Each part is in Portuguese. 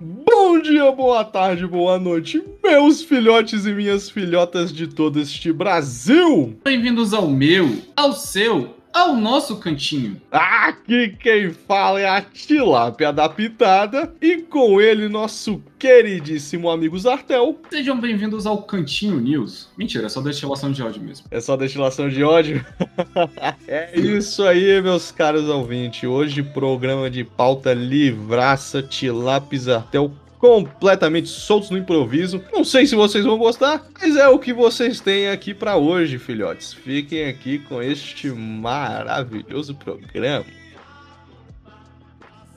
Bom dia, boa tarde, boa noite, meus filhotes e minhas filhotas de todo este Brasil! Bem-vindos ao meu, ao seu, ao nosso cantinho. Aqui quem fala é a Tilápia da Pitada e com ele nosso queridíssimo amigo Zartel. Sejam bem-vindos ao Cantinho News. Mentira, é só destilação de ódio mesmo. É só destilação de ódio? é isso aí, meus caros ouvintes. Hoje, programa de pauta livraça, Tilápia Zartel completamente soltos no improviso. Não sei se vocês vão gostar, mas é o que vocês têm aqui para hoje, filhotes. Fiquem aqui com este maravilhoso programa.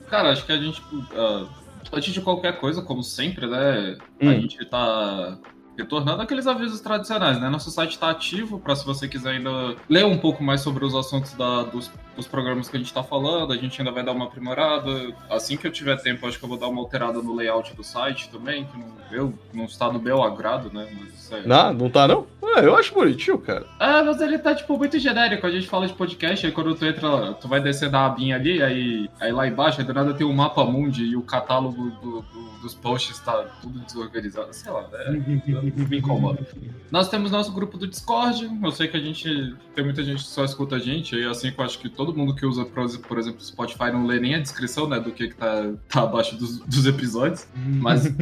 Cara, acho que a gente, uh, antes de qualquer coisa, como sempre, né, hum. a gente tá retornando aqueles avisos tradicionais, né? Nosso site está ativo para se você quiser ainda ler um pouco mais sobre os assuntos da, dos os programas que a gente está falando, a gente ainda vai dar uma aprimorada. Assim que eu tiver tempo, acho que eu vou dar uma alterada no layout do site também, que não, eu, não está no meu agrado, né? Mas é... Não, não tá não? É, eu acho bonitinho, cara. É, mas ele tá, tipo, muito genérico. A gente fala de podcast, aí quando tu entra, tu vai descer da abinha ali, aí, aí lá embaixo, aí do nada tem o mapa mundi e o catálogo do, do, dos posts tá tudo desorganizado. Sei lá, é, me incomoda. Nós temos nosso grupo do Discord. Eu sei que a gente. Tem muita gente que só escuta a gente, e assim que eu acho que todo mundo que usa, por exemplo, Spotify não lê nem a descrição, né, do que, que tá, tá abaixo dos, dos episódios. Mas.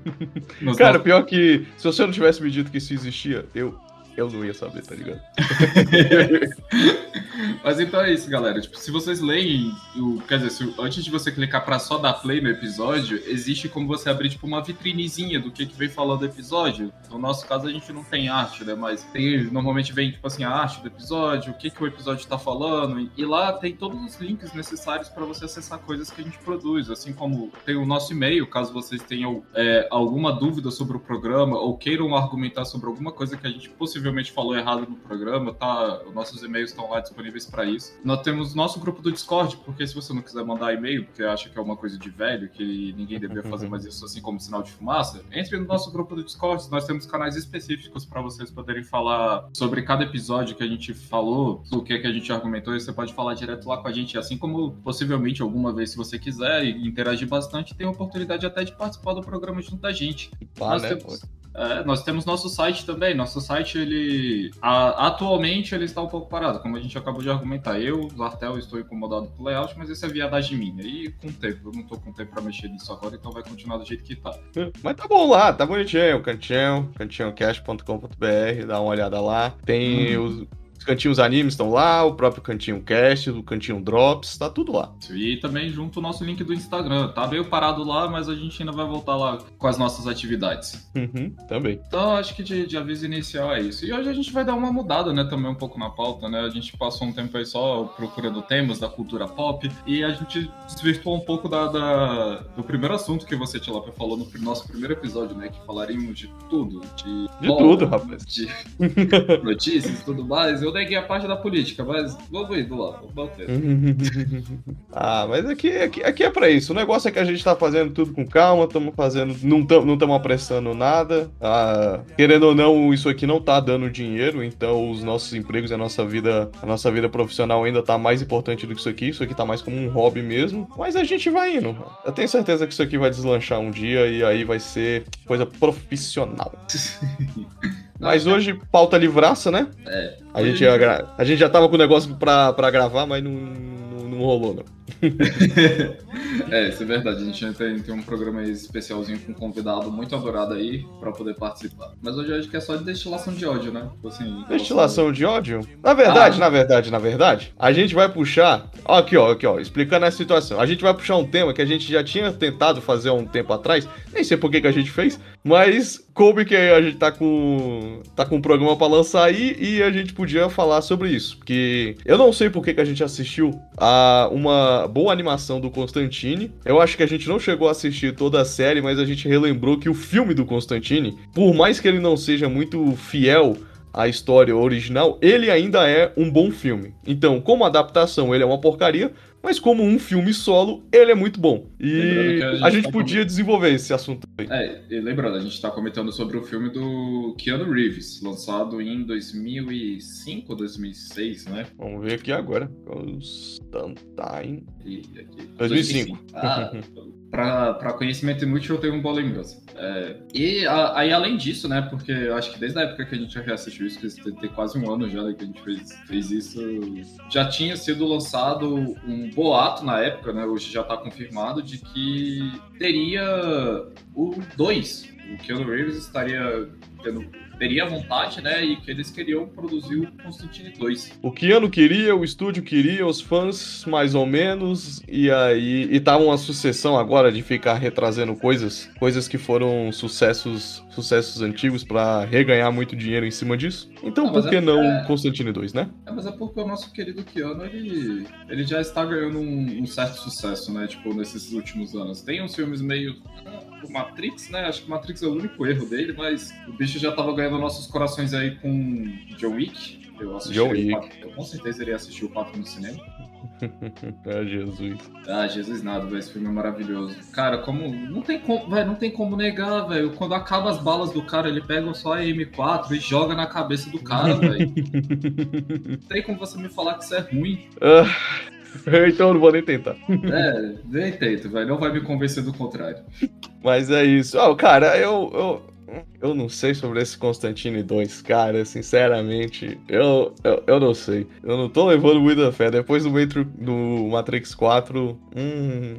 Cara, pior que se você não tivesse me dito que isso existia, eu eu não ia saber, tá ligado? Mas então é isso, galera. Tipo, se vocês leem, o, quer dizer, se, antes de você clicar para só dar play no episódio, existe como você abrir tipo uma vitrinezinha do que que vem falando do episódio. No nosso caso a gente não tem arte, né? Mas tem, normalmente vem tipo assim a arte do episódio, o que que o episódio está falando e lá tem todos os links necessários para você acessar coisas que a gente produz, assim como tem o nosso e-mail, caso vocês tenham é, alguma dúvida sobre o programa ou queiram argumentar sobre alguma coisa que a gente possivelmente possivelmente falou errado no programa, tá? Os nossos e-mails estão lá disponíveis para isso. Nós temos nosso grupo do Discord, porque se você não quiser mandar e-mail, porque acha que é uma coisa de velho, que ninguém deveria fazer mais isso assim como sinal de fumaça, entre no nosso grupo do Discord. Nós temos canais específicos para vocês poderem falar sobre cada episódio que a gente falou, o que, é que a gente argumentou, e você pode falar direto lá com a gente, assim como possivelmente alguma vez, se você quiser, e interagir bastante, tem a oportunidade até de participar do programa junto da gente. Ah, Nós né? temos... É, nós temos nosso site também. Nosso site, ele. A, atualmente, ele está um pouco parado, como a gente acabou de argumentar. Eu, Zartel, estou incomodado com o layout, mas isso é viadagem minha. E com o tempo, eu não estou com tempo para mexer nisso agora, então vai continuar do jeito que tá. Mas tá bom lá, tá bonitinho. Cantinho, cantinhocast.com.br, dá uma olhada lá. Tem hum. os os cantinhos animes estão lá, o próprio cantinho cast, o cantinho drops, tá tudo lá. E também junto o nosso link do Instagram. Tá meio parado lá, mas a gente ainda vai voltar lá com as nossas atividades. Uhum, também. Então acho que de, de aviso inicial é isso. E hoje a gente vai dar uma mudada, né, também um pouco na pauta, né? A gente passou um tempo aí só procurando temas da cultura pop e a gente desvirtuou um pouco da, da do primeiro assunto que você, Tilapia, falou no nosso primeiro episódio, né? Que falaríamos de tudo. De, de tudo, rapaz. De notícias e tudo mais. Eu neguei a parte da política, mas vamos indo lá, vamos ah, mas aqui, aqui, aqui é pra isso. O negócio é que a gente tá fazendo tudo com calma, estamos fazendo. Não estamos não apressando nada. Ah, querendo ou não, isso aqui não tá dando dinheiro, então os nossos empregos e a nossa vida, a nossa vida profissional ainda tá mais importante do que isso aqui. Isso aqui tá mais como um hobby mesmo. Mas a gente vai indo. Eu tenho certeza que isso aqui vai deslanchar um dia e aí vai ser coisa profissional. Mas hoje, pauta livraça, né? É. A gente, gra... a gente já tava com o negócio pra, pra gravar, mas não, não, não rolou, não. é, isso é verdade. A gente tem, tem um programa especialzinho com um convidado muito adorado aí pra poder participar. Mas hoje eu acho que é só de destilação de ódio, né? Tipo assim, destilação de ódio? Na verdade, ah. na verdade, na verdade, a gente vai puxar. Ó, aqui, ó, aqui, ó, explicando a situação. A gente vai puxar um tema que a gente já tinha tentado fazer há um tempo atrás. Nem sei por que, que a gente fez, mas coube que a gente tá com. tá com um programa pra lançar aí e a gente podia falar sobre isso. Porque eu não sei por que, que a gente assistiu a uma boa animação do Constantine. Eu acho que a gente não chegou a assistir toda a série, mas a gente relembrou que o filme do Constantine, por mais que ele não seja muito fiel à história original, ele ainda é um bom filme. Então, como adaptação, ele é uma porcaria, mas como um filme solo, ele é muito bom. E a gente, a gente tá podia com... desenvolver esse assunto aí. É, e lembrando, a gente está comentando sobre o filme do Keanu Reeves, lançado em 2005 ou 2006, né? Vamos ver aqui agora. Constantine. 2005. 2005. Ah, para conhecimento inútil eu tenho um boa lembrança. É, e a, aí, além disso, né, porque eu acho que desde a época que a gente reassistiu isso, que tem quase um ano já né, que a gente fez, fez isso, já tinha sido lançado um boato na época, né, hoje já está confirmado, de que teria o 2. O Keanu Reeves estaria tendo teria vontade, né? E que eles queriam produzir o Constantine 2. O Keanu queria, o estúdio queria, os fãs mais ou menos, e aí. E tava uma sucessão agora de ficar retrazendo coisas, coisas que foram sucessos, sucessos antigos para reganhar muito dinheiro em cima disso. Então não, por que é, não é... Constantine 2, né? É, mas é porque o nosso querido Keanu, ele, ele já está ganhando um, um certo sucesso, né? Tipo, nesses últimos anos. Tem uns filmes meio o Matrix, né? Acho que o Matrix é o único erro dele, mas o bicho já tava ganhando nossos corações aí com John Wick. Eu assisti John Wick. Eu com certeza iria assistir o 4 no cinema. ah, Jesus. Ah, Jesus nada, velho. Esse filme é maravilhoso. Cara, como. Não tem como, velho, não tem como negar, velho. Quando acaba as balas do cara, ele pega só a M4 e joga na cabeça do cara, velho. não tem como você me falar que isso é ruim. Ah. então eu não vou nem tentar. É, nem tento, velho. Não vai me convencer do contrário. Mas é isso. Oh, cara, eu, eu, eu não sei sobre esse Constantine 2, cara. Sinceramente, eu, eu, eu não sei. Eu não tô levando muita fé. Depois do, Metro, do Matrix 4, hum,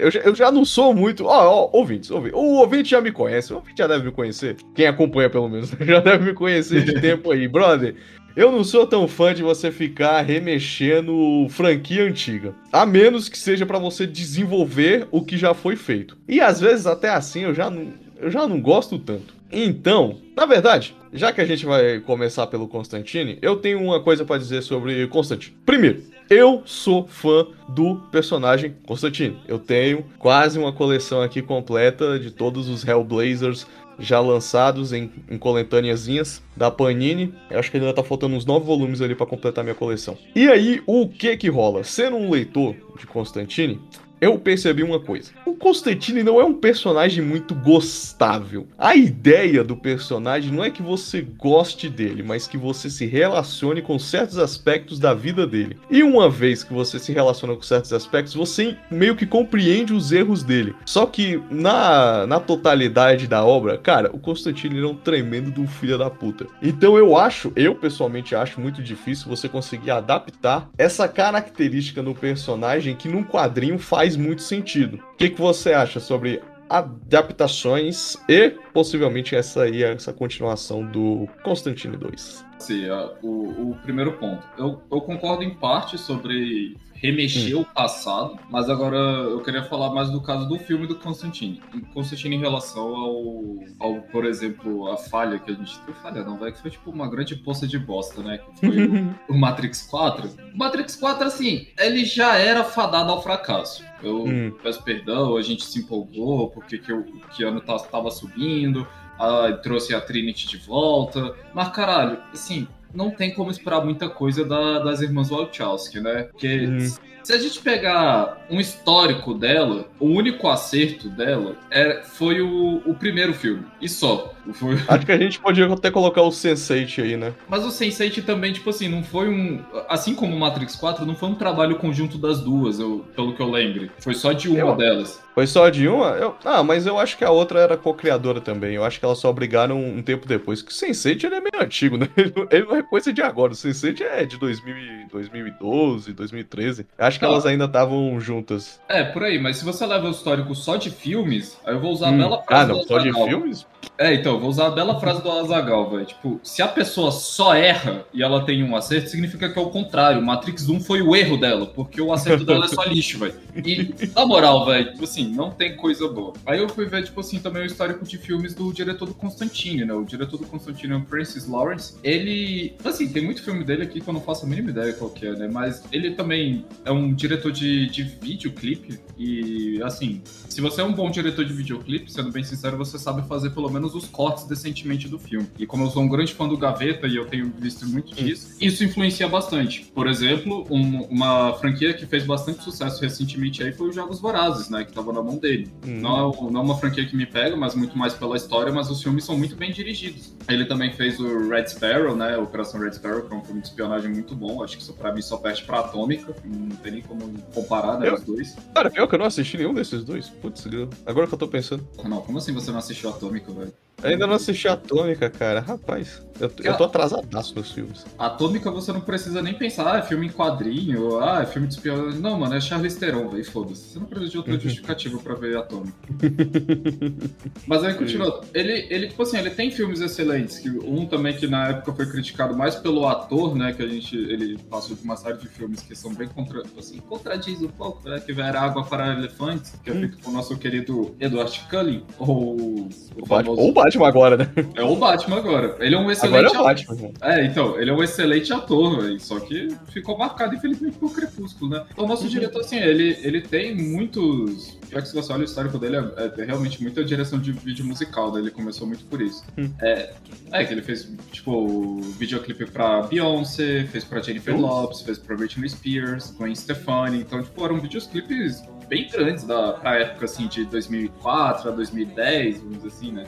eu, já, eu já não sou muito. Ó, oh, ouvintes, ouvintes, o ouvinte já me conhece. O ouvinte já deve me conhecer. Quem acompanha, pelo menos, já deve me conhecer de tempo aí. Brother, eu não sou tão fã de você ficar remexendo franquia antiga. A menos que seja para você desenvolver o que já foi feito. E às vezes até assim eu já não, eu já não gosto tanto. Então, na verdade, já que a gente vai começar pelo Constantine, eu tenho uma coisa para dizer sobre Constantine. Primeiro, eu sou fã do personagem Constantine. Eu tenho quase uma coleção aqui completa de todos os Hellblazers já lançados em, em coletâneazinhas da Panini. Eu acho que ainda tá faltando uns nove volumes ali para completar minha coleção. E aí, o que que rola? Sendo um leitor de Constantine, eu percebi uma coisa. O Constantine não é um personagem muito gostável. A ideia do personagem não é que você goste dele, mas que você se relacione com certos aspectos da vida dele. E uma vez que você se relaciona com certos aspectos, você meio que compreende os erros dele. Só que na, na totalidade da obra, cara, o Constantine é um tremendo do filho da puta. Então eu acho, eu pessoalmente acho muito difícil você conseguir adaptar essa característica no personagem que num quadrinho faz faz muito sentido. O que, que você acha sobre adaptações e possivelmente essa aí, essa continuação do Constantine 2? Sim, o, o primeiro ponto. Eu, eu concordo em parte sobre remexer hum. o passado, mas agora eu queria falar mais do caso do filme do Constantine. Constantine em relação ao, ao por exemplo, a falha que a gente teve. Falha não, vai que foi tipo uma grande poça de bosta, né? Que foi o, o, Matrix 4. O Matrix 4, assim, ele já era fadado ao fracasso. Eu hum. peço perdão, a gente se empolgou porque que o Keanu tava subindo, ah, trouxe a Trinity de volta. Mas, caralho, assim, não tem como esperar muita coisa da, das irmãs Wachowski, né? Porque uhum. Se a gente pegar um histórico dela, o único acerto dela é, foi o, o primeiro filme, e só. Foi... Acho que a gente podia até colocar o Sense8 aí, né? Mas o Sense8 também, tipo assim, não foi um. Assim como o Matrix 4, não foi um trabalho conjunto das duas, eu, pelo que eu lembro. Foi só de uma eu... delas. Foi só de uma? Eu... Ah, mas eu acho que a outra era co-criadora também. Eu acho que elas só brigaram um tempo depois. Que o Sense8 ele é meio antigo, né? Ele não é coisa de agora. O Sense8 é de 2000, 2012, 2013. Acho que ah. elas ainda estavam juntas. É, por aí. Mas se você leva o histórico só de filmes, aí eu vou usar hum. a bela frase. Ah, não, só de filmes? É, então, vou usar a bela frase do Azagal, velho. Tipo, se a pessoa só erra e ela tem um acerto, significa que é o contrário. Matrix 1 foi o erro dela, porque o acerto dela é só lixo, velho. E, na moral, velho, tipo assim, não tem coisa boa. Aí eu fui ver, tipo assim, também o histórico de filmes do diretor do Constantine, né? O diretor do Constantine é o Francis Lawrence. Ele, assim, tem muito filme dele aqui que eu não faço a mínima ideia qual que é, né? Mas ele também é um diretor de, de videoclipe. E, assim, se você é um bom diretor de videoclipe, sendo bem sincero, você sabe fazer pelo menos menos os cortes decentemente do filme. E como eu sou um grande fã do Gaveta e eu tenho visto muito disso, isso influencia bastante. Por exemplo, um- uma franquia que fez bastante sucesso recentemente aí foi os Jogos Vorazes, né? Que tava na mão dele. Hum. Não, é, não é uma franquia que me pega, mas muito mais pela história, mas os filmes são muito bem dirigidos. Ele também fez o Red Sparrow, né? Operação Red Sparrow, que é um filme de espionagem muito bom. Acho que isso pra mim só perde pra Atômica. Não tem nem como comparar, né? Eu- Os dois. Cara, pior que eu não assisti nenhum desses dois. Putz, agora que eu tô pensando. Não, como assim você não assistiu Atômica, velho? Ainda não assisti Atômica, cara. Rapaz, eu, eu tô atrasadaço nos filmes. Atômica você não precisa nem pensar, ah, é filme em quadrinho, ah, é filme de espionagem. Não, mano, é Charlize Theron, velho, foda-se. Você não precisa de outra Uhum. justificativa pra ver Atômica. Mas aí, continuando, ele, ele, tipo assim, ele tem filmes excelentes, que um também que na época foi criticado mais pelo ator, né, que a gente, ele passou de uma série de filmes que são bem contra, assim, contradiz um pouco, né, que era Água para Elefantes, que é Hum. feito por nosso querido Edward Cullen, ou o, O Batman, ou o Batman agora, né? É o Batman agora. Ele é um excelente Agora é o ator. Batman, irmão. É, então, ele é um excelente ator, velho. Só que ficou marcado, infelizmente, por Crepúsculo, né? Então, o nosso Uhum. diretor, assim, ele, ele tem muitos. Já que se você olha o histórico dele, é, é realmente muita direção de vídeo musical, né? Ele começou muito por isso. Hum. É, é, que ele fez, tipo, videoclipe pra Beyoncé, fez pra Jennifer. Lopes, fez pra Britney Spears, Gwen Stefani. Então, tipo, eram videoclipes bem grandes da, pra época, assim, de 2004 a 2010, vamos dizer assim, né?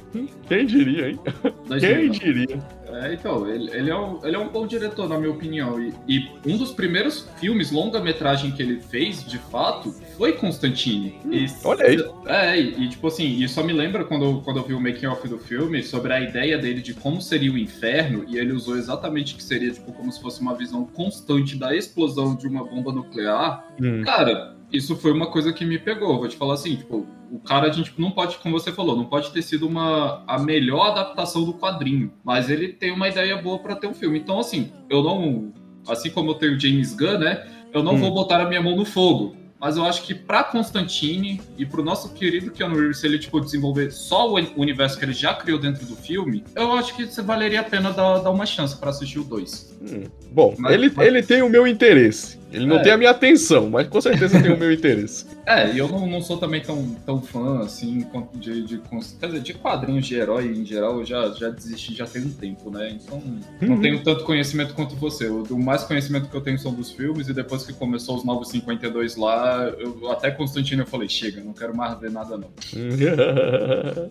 Quem diria, hein? 2000, Quem diria? É, então, ele, ele, é um, ele é um bom diretor, na minha opinião. E, e um dos primeiros filmes, longa-metragem que ele fez, de fato, foi Constantine. E- olha aí. É, e, e, tipo assim, e só me lembra quando, eu- quando eu vi o making-off do filme sobre a ideia dele de como seria o inferno, e ele usou exatamente que seria, tipo, como se fosse uma visão constante da explosão de uma bomba nuclear. Hum. Cara, isso foi uma coisa que me pegou. Vou te falar assim, tipo, o cara, a gente não pode, como você falou, não pode ter sido uma a melhor adaptação do quadrinho, mas ele tem uma ideia boa pra ter um filme. Então, assim, eu não, assim como eu tenho o James Gunn, né? Eu não Hum. vou botar a minha mão no fogo. Mas eu acho que pra Constantine e pro nosso querido Keanu Reeves, se ele tipo, desenvolver só o universo que ele já criou dentro do filme, eu acho que você valeria a pena dar, dar uma chance pra assistir o 2. Hum. Bom, Mas- ele, mas- ele tem o meu interesse. Ele não É. tem a minha atenção, mas com certeza tem o meu interesse. É, e eu não, não sou também tão, tão fã, assim, de, de, quer dizer, de quadrinhos de herói em geral, eu já, já desisti já tem um tempo, né? Então, não Uhum. tenho tanto conhecimento quanto você. O, mais conhecimento que eu tenho são dos filmes, e depois que começou os novos 52 lá, eu, até Constantino eu falei, chega, não quero mais ver nada não.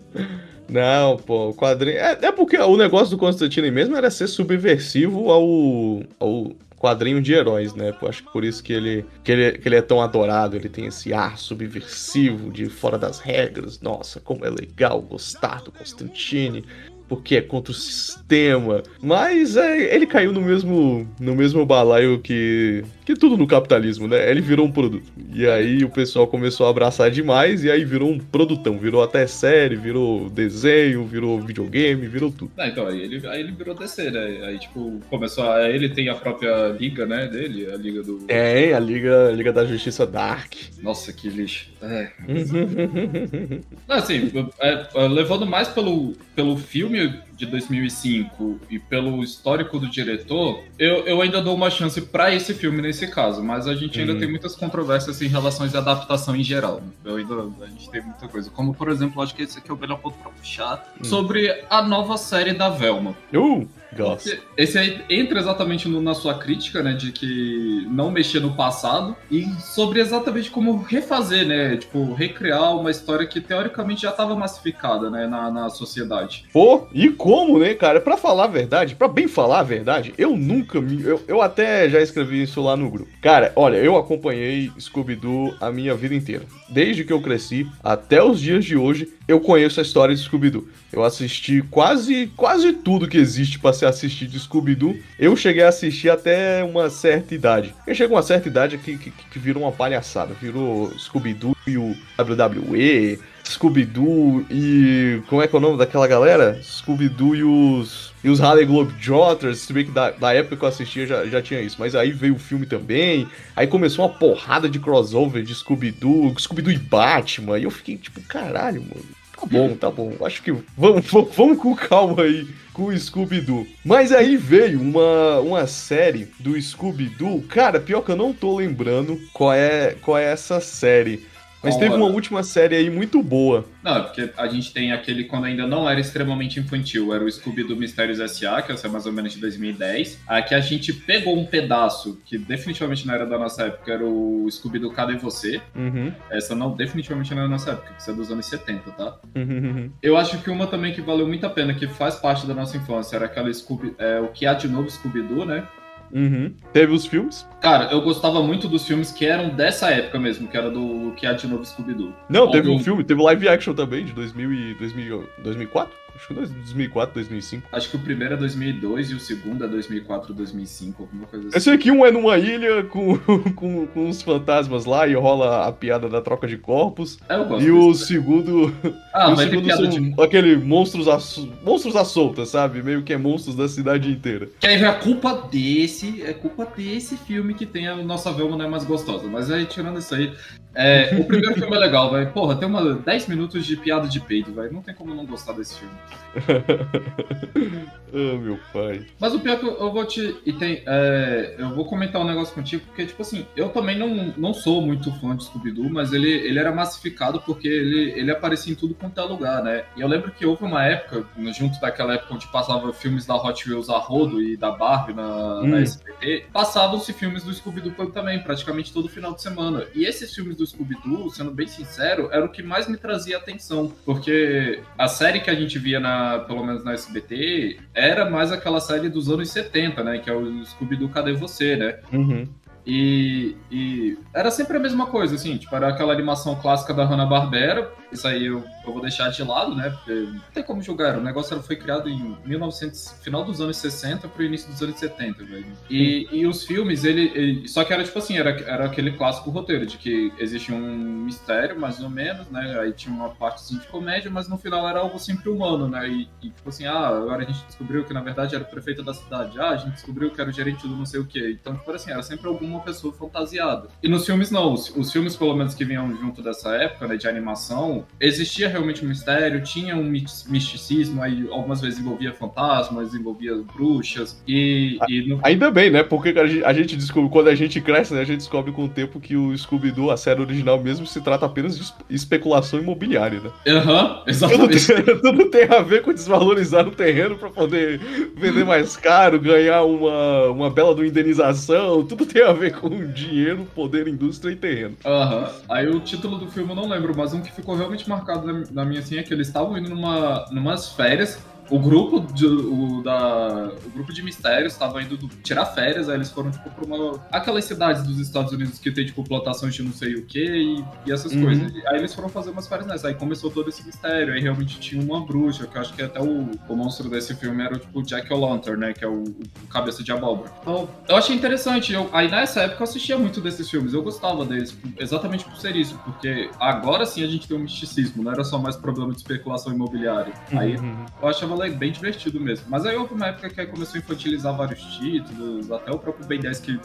Não, pô, o quadrinho. É, é porque o negócio do Constantine mesmo era ser subversivo ao, ao quadrinho de heróis, né? Pô, acho que por isso que ele, que, ele, que ele é tão adorado. Ele tem esse ar subversivo de fora das regras. Nossa, como é legal gostar do Constantine. Porque é contra o sistema. Mas é, ele caiu no mesmo, no mesmo balaio que, que tudo no capitalismo, né? Ele virou um produto. E aí o pessoal começou a abraçar demais. E aí virou um produtão. Virou até série, virou desenho, virou videogame, virou tudo. Ah, então, aí ele, aí ele virou DC, né? Aí, tipo, começou a. Ele tem a própria liga, né, dele, a liga do. Tem a Liga, Liga da Justiça Dark. Nossa, que lixo. É. Não, assim, é, é, levando mais pelo, pelo filme new de 2005 e pelo histórico do diretor, eu, eu ainda dou uma chance pra esse filme nesse caso, mas a gente ainda Uhum. tem muitas controvérsias em relação à adaptação em geral. né? Eu ainda, a gente tem muita coisa. Como, por exemplo, acho que esse aqui é o melhor ponto pra puxar, Hum. sobre a nova série da Velma. uh, gosto. Esse- Esse aí entra exatamente no- na sua crítica, né, de que não mexer no passado e sobre exatamente como refazer, né, tipo, recriar uma história que teoricamente já estava massificada, né, na, na sociedade. Pô, e como, né, cara? Pra falar a verdade, pra bem falar a verdade, eu nunca me. Eu, eu até já escrevi isso lá no grupo. Cara, olha, eu acompanhei Scooby-Doo a minha vida inteira. Desde que eu cresci até os dias de hoje, eu conheço a história de Scooby-Doo. Eu assisti quase, quase tudo que existe pra se assistir de Scooby-Doo. Eu cheguei a assistir até uma certa idade. Eu chego a uma certa idade que, que, que virou uma palhaçada. Virou Scooby-Doo e o WWE. Scooby-Doo e. Como é que é o nome daquela galera? Scooby-Doo e os. E os Harley Globetrotters, se bem que da, da época que eu assistia já, já tinha isso. Mas aí veio o filme também. Aí começou uma porrada de crossover de Scooby-Doo, Scooby-Doo e Batman. E eu fiquei tipo, caralho, mano. Tá bom, tá bom. Acho que vamos, vamos, vamos com calma aí com o Scooby-Doo. Mas aí veio uma, uma série do Scooby-Doo. Cara, pior que eu não tô lembrando qual é, qual é essa série. Mas teve uma hora? última série aí muito boa. Não, é porque a gente tem aquele quando ainda não era extremamente infantil, era o Scooby do Mistérios S.A., que é mais ou menos de 2010. Aqui a gente pegou um pedaço, que definitivamente não era da nossa época, era o Scooby do Cadê Você? Uhum. Essa não, definitivamente não é da nossa época, que isso é dos anos 70, tá? Uhum. Eu acho que uma também que valeu muito a pena, que faz parte da nossa infância, era aquela Scooby, é, o que há de novo Scooby-Doo, né? Uhum. Teve os filmes? Cara, eu gostava muito dos filmes que eram dessa época mesmo, que era do que há de novo Scooby-Doo. Não, teve um filme, teve live action também, de 2000 e 2000, 2004? Acho que 2004, 2005. Acho que o primeiro é 2002 e o segundo é 2004, 2005, alguma coisa assim. Esse aqui um é numa ilha com, com, com uns fantasmas lá e rola a piada da troca de corpos. É, eu gosto E o segundo, Ah, e o vai segundo são de... aquele monstros à, monstros à solta, sabe? Meio que é monstros da cidade inteira. Que aí é culpa desse, é culpa desse filme que tem a nossa Velma não é mais gostosa. Mas aí, tirando isso aí, é, o primeiro filme é legal, velho. Porra, tem uma 10 minutos de piada de peito, velho. Não tem como não gostar desse filme. Ah, meu pai. Mas o pior é que eu, eu vou te. E tem, é, eu vou comentar um negócio contigo, porque, tipo assim, eu também não, não sou muito fã de Scooby-Doo, mas ele, ele era massificado porque ele, ele aparecia em tudo quanto é lugar, né? E eu lembro que houve uma época, junto daquela época onde passava filmes da Hot Wheels a rodo e da Barbie na, na Hum. SBT, passavam-se filmes do Scooby-Doo também, praticamente todo final de semana. E esses filmes do Scooby-Doo, sendo bem sincero, era o que mais me trazia atenção, porque a série que a gente via, na, pelo menos na SBT, era mais aquela série dos anos 70, né? Que é o Scooby-Doo Cadê Você, né? Uhum. E, e era sempre a mesma coisa, assim, tipo, era aquela animação clássica da Hanna-Barbera. Isso aí eu, eu vou deixar de lado, né? Porque não tem como julgar. O negócio foi criado em 1900, final dos anos 60 pro início dos anos 70, velho. E, e os filmes, ele, ele- Só que era tipo assim, era, era aquele clássico roteiro de que existe um mistério, mais ou menos, né? Aí tinha uma parte assim, de comédia, mas no final era algo sempre humano, né? E, e, tipo assim, ah, agora a gente descobriu que na verdade era o prefeito da cidade. Ah, a gente descobriu que era o gerente do não sei o quê. Então, tipo assim, era sempre alguma pessoa fantasiada. E nos filmes não. Os, os filmes, pelo menos, que vinham junto dessa época, né, de animação, existia realmente um mistério, tinha um mis- misticismo, aí algumas vezes envolvia fantasmas, envolvia bruxas. E, e no- Ainda bem, né? Porque a gente, a gente descobre, quando a gente cresce, né, a gente descobre com o tempo que o Scooby-Doo, a série original mesmo, se trata apenas de espe- especulação imobiliária, né? Aham, Tudo exatamente. tem, tudo tem a ver com desvalorizar o terreno pra poder vender mais caro, ganhar uma, uma bela uma indenização, tudo tem a ver com dinheiro, poder, indústria e terreno. Aham. Aí o título do filme eu não lembro, mas um que ficou realmente marcado na minha assim é que eles estavam indo numa numas férias. O grupo de, o, da, o grupo de mistérios estava indo do- tirar férias, aí eles foram, tipo, pra uma. Aquelas cidades dos Estados Unidos que tem, tipo, plantações de não sei o que e, e essas Uhum. coisas. Aí eles foram fazer umas férias nessa. Aí começou todo esse mistério. Aí realmente tinha uma bruxa, que eu acho que até o, o monstro desse filme era, tipo, o Jack O'Lantern, né? Que é o, o cabeça de abóbora. Então, eu achei interessante. Eu, aí nessa época eu assistia muito desses filmes. Eu gostava deles, exatamente por ser isso. Porque agora sim a gente tem um misticismo, não era só mais problema de especulação imobiliária. Aí Uhum. eu achava le- bem divertido mesmo. Mas aí houve uma época que aí começou a infantilizar vários títulos, até o próprio Ben 10 que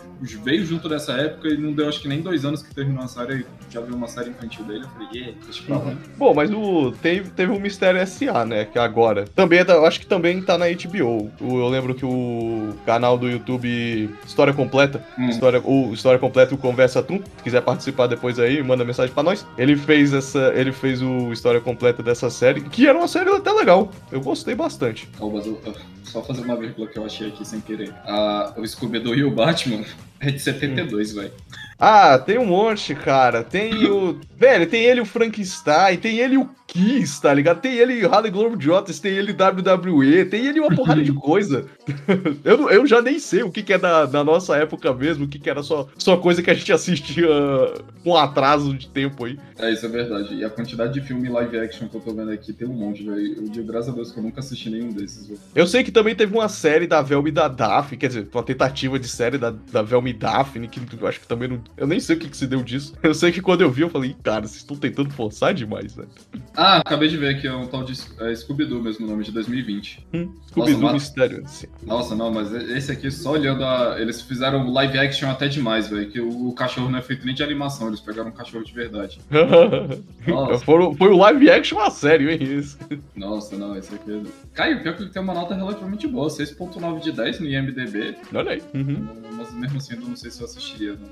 veio junto dessa época e não deu acho que nem dois anos que terminou a série já viu uma série infantil dele. Eu falei, yeah, deixa pra lá. Bom, mas o, teve, teve um Mistério S.A., né? Que agora. Também, é da- eu acho que também tá na HBO. O- eu lembro que o canal do YouTube História Completa, Hum. História, o História Completa, o Conversa Tum, se quiser participar depois aí, manda mensagem pra nós. Ele fez essa. Ele fez o História Completa dessa série, que era uma série até legal. Eu gostei bastante. Mas eu- eu- só fazer uma vírgula que eu achei aqui sem querer. Ah, o Scooby-Doo e o Batman é de 72, velho. Ah, tem um monte, cara. Tem o. Velho, tem ele o Frankenstein, tem ele o Kiss, tá ligado? Tem ele Harley Globetrotters, tem ele WWE, tem ele uma porrada de coisa. eu, eu já nem sei o que, que é da, da nossa época mesmo, o que, que era só, só coisa que a gente assistia com atraso de tempo aí. É, isso é verdade. E a quantidade de filme live action que eu tô vendo aqui tem um monte, velho. Eu digo, graças a Deus que eu nunca assisti nenhum desses, velho. Eu sei que também teve uma série da Velma e da Daphne, quer dizer, uma tentativa de série da, da Velma e Daphne, que eu acho que também não. Eu nem sei o que, que se deu disso. Eu sei que quando eu vi, eu falei, cara, vocês estão tentando forçar demais, velho. Ah, acabei de ver aqui, é um tal de é, Scooby-Doo mesmo, nome de 2020. Hum, Scooby-Doo Mistério. assim. Nossa, não, mas esse aqui, só olhando a... Eles fizeram live action até demais, velho. Que o cachorro não é feito nem de animação, eles pegaram um cachorro de verdade. Foram- foi o live action a sério, hein? Isso. Nossa, não, esse aqui. é- Caio, pior que ele tem uma nota relativamente boa, 6.9 de 10 no IMDB. Olha aí. Uhum. Mas mesmo assim, não sei se eu assistiria, não.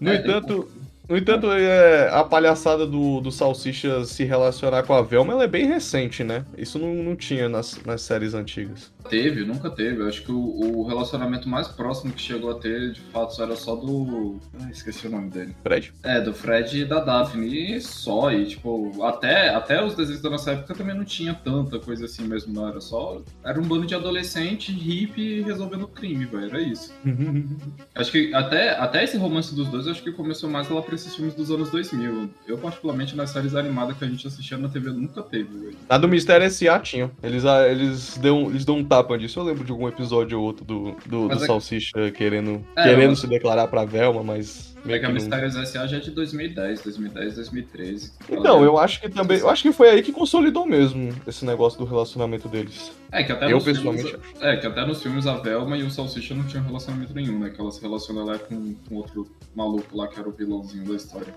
No É, entanto, No entanto, é, a palhaçada do, do Salsicha se relacionar com a Velma ela é bem recente, né? Isso não, não tinha nas, nas séries antigas. Teve, nunca teve. Eu acho que o, o, relacionamento mais próximo que chegou a ter, de fato, era só do. Ah, esqueci o nome dele. Fred. É, do Fred e da Daphne. E só. E, tipo, até, até os desenhos da nossa época também não tinha tanta coisa assim mesmo, não. Era só. Era um bando de adolescente hippie resolvendo crime, velho. Era isso. acho que até, até esse romance dos dois, acho que começou mais lá pra esses filmes dos anos 2000. Eu, particularmente, nas séries animadas que a gente assistia na TV, nunca teve, velho. A do Mistério S.A. tinha. Eles, ah, eles, dão, eles dão um tapa disso. Eu lembro de algum episódio ou outro do, do, do é... Salsicha querendo, é, querendo eu... se declarar pra Velma, mas é que a Mistérios S.A. já é de 2010, 2010, 2013. Então, eu acho que também. Eu acho que foi aí que consolidou mesmo esse negócio do relacionamento deles. É, que até eu pessoalmente filmes, acho. É, que até nos filmes a Velma e o Salsicha não tinham relacionamento nenhum, né? Que ela se relaciona lá com, com outro maluco lá que era o vilãozinho da história.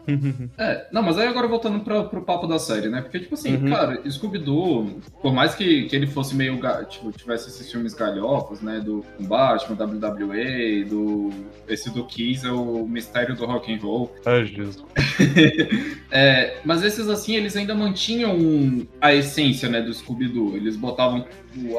é, não, mas aí agora voltando pra, pro papo da série, né? Porque, tipo assim, uhum. cara, Scooby-Doo, por mais que, que ele fosse meio. Tipo, tivesse esses filmes galhofas, né? Do Batman, WWE, do. Esse do Kiss é o Mistério do rock and roll. Ai, Jesus. é, mas esses assim, eles ainda mantinham a essência, né, do Scooby-Doo. Eles botavam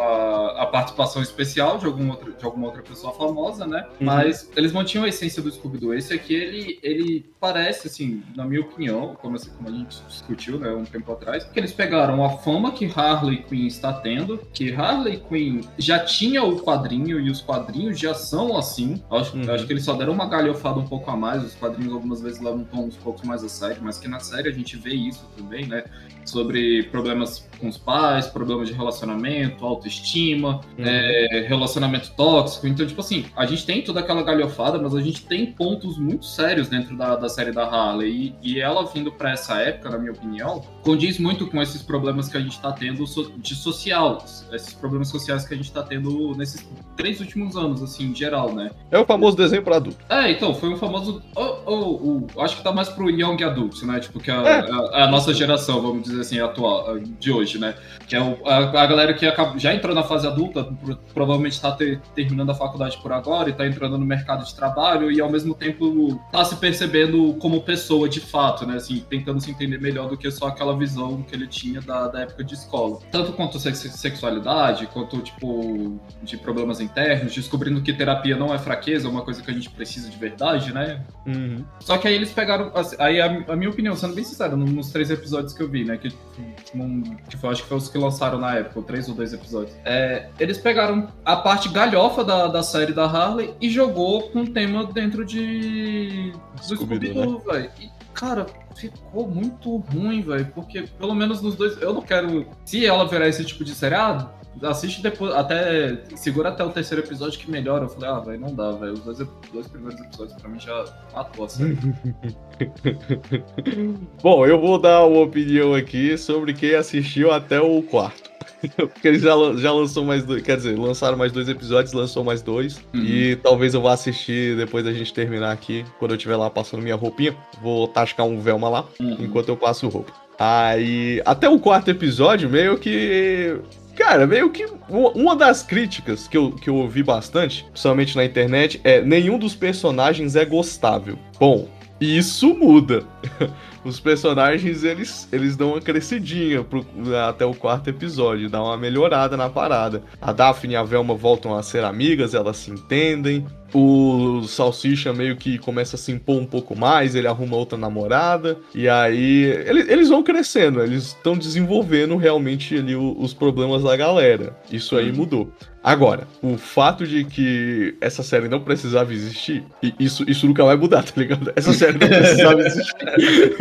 a, a, participação especial de, algum outro, de alguma outra pessoa famosa, né? Uhum. Mas eles mantinham a essência do Scooby-Doo. Esse aqui, ele, ele parece, assim, na minha opinião, como, assim, como a gente discutiu, né, um tempo atrás, que eles pegaram a fama que Harley Quinn está tendo, que Harley Quinn já tinha o quadrinho e os quadrinhos já são assim. Acho, uhum. acho que eles só deram uma galhofada um pouco a mais, os quadrinhos algumas vezes levam um tom uns poucos mais a sério, mas que na série a gente vê isso também, né? Sobre problemas com os pais, problemas de relacionamento, autoestima, uhum. é, relacionamento tóxico. Então, tipo assim, a gente tem toda aquela galhofada, mas a gente tem pontos muito sérios dentro da, da série da Harley. E, e ela vindo para essa época, na minha opinião, condiz muito com esses problemas que a gente está tendo de social, esses problemas sociais que a gente está tendo nesses três últimos anos, assim, em geral, né? É o famoso desenho para adulto. É, então, foi um famoso. Oh, oh, oh, acho que tá mais pro Young Adults, né? Tipo, que a, é. a, a, nossa geração, vamos dizer assim, atual, de hoje, né? Que é o, a, a galera que acaba, já entrou na fase adulta, provavelmente está ter, terminando a faculdade por agora e está entrando no mercado de trabalho e ao mesmo tempo está se percebendo como pessoa de fato, né? Assim, tentando se entender melhor do que só aquela visão que ele tinha da, da época de escola. Tanto quanto sexualidade, quanto, tipo, de problemas internos, descobrindo que terapia não é fraqueza, é uma coisa que a gente precisa de verdade, né? Uhum. Só que aí eles pegaram. Assim, aí a, a, minha opinião, sendo bem sincero, nos três episódios que eu vi, né? Que, que foi, acho que foi os que lançaram na época, três ou dois episódios. É, eles pegaram a parte galhofa da, da série da Harley e jogou com o tema dentro de. do Scooby-Doo, né? velho. Cara, ficou muito ruim, velho. Porque, pelo menos nos dois. Eu não quero. Se ela virar esse tipo de série, ah, assiste depois, até. Segura até o terceiro episódio que melhora. Eu falei, ah, velho, não dá, velho. Os dois, dois primeiros episódios pra mim já matou a série. Bom, eu vou dar uma opinião aqui sobre quem assistiu até o quarto. Porque eles já, já lançou mais dois. Quer dizer, lançaram mais dois episódios, lançou mais dois. Uhum. E talvez eu vá assistir depois da gente terminar aqui. Quando eu estiver lá passando minha roupinha. Vou tascar um Velma lá uhum. enquanto eu passo roupa. Aí, até o quarto episódio, meio que Cara, meio que uma das críticas que eu, que eu ouvi bastante, principalmente na internet, é nenhum dos personagens é gostável. Bom, isso muda. Os personagens, eles, eles dão uma crescidinha pro, até o quarto episódio, dá uma melhorada na parada. A Daphne e a Velma voltam a ser amigas, elas se entendem o Salsicha meio que começa a se impor um pouco mais, ele arruma outra namorada, e aí ele, eles vão crescendo, eles estão desenvolvendo realmente ali o, os problemas da galera. Isso aí uhum. mudou. Agora, o fato de que essa série não precisava existir, isso, isso nunca vai mudar, tá ligado? Essa série não precisava existir.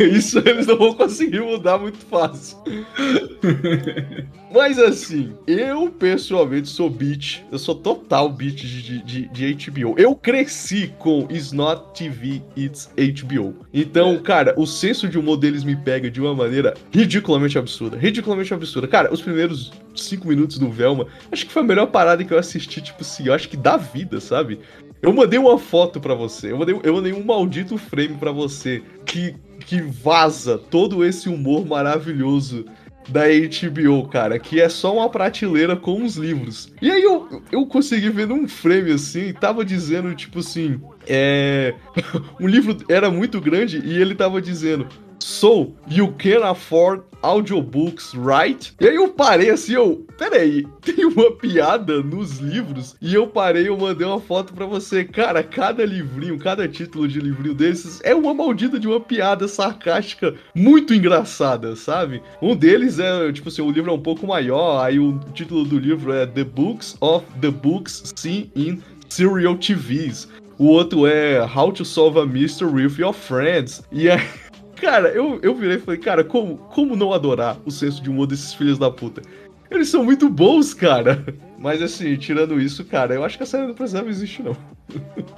Isso eles não vão conseguir mudar muito fácil. Mas assim, eu pessoalmente sou beat, eu sou total beat de, de, de HBO. Eu cresci com It's Not TV, It's HBO. Então, cara, o senso de humor deles me pega de uma maneira ridiculamente absurda. Ridiculamente absurda. Cara, os primeiros cinco minutos do Velma, acho que foi a melhor parada que eu assisti, tipo assim, eu acho que da vida, sabe? Eu mandei uma foto para você, eu mandei, eu mandei um maldito frame para você que, que vaza todo esse humor maravilhoso da HBO, cara, que é só uma prateleira com uns livros. E aí eu, eu consegui ver num frame assim, tava dizendo, tipo assim, é... um livro era muito grande e ele tava dizendo So, you can afford audiobooks, right? E aí eu parei assim, eu, peraí, tem uma piada nos livros? E eu parei, eu mandei uma foto para você. Cara, cada livrinho, cada título de livrinho desses é uma maldita de uma piada sarcástica muito engraçada, sabe? Um deles é, tipo assim, o livro é um pouco maior, aí o título do livro é The Books of the Books Seen in Serial TVs. O outro é How to Solve a Mystery with Your Friends. E aí. Cara, eu, eu virei e falei, cara, como, como não adorar o senso de humor desses filhos da puta? Eles são muito bons, cara. Mas assim, tirando isso, cara, eu acho que a série não precisava existir, não.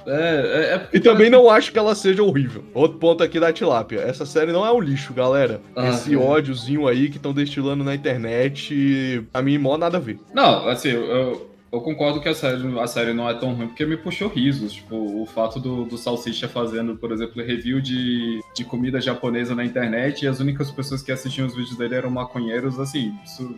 É, é, é E também não acho que ela seja horrível. Outro ponto aqui da tilápia. Essa série não é um lixo, galera. Ah, Esse é. ódiozinho aí que estão destilando na internet, a mim, mó nada a ver. Não, assim, eu, eu concordo que a série, a série não é tão ruim porque me puxou risos. Tipo, o fato do, do Salsicha fazendo, por exemplo, review de, de comida japonesa na internet e as únicas pessoas que assistiam os vídeos dele eram maconheiros, assim, isso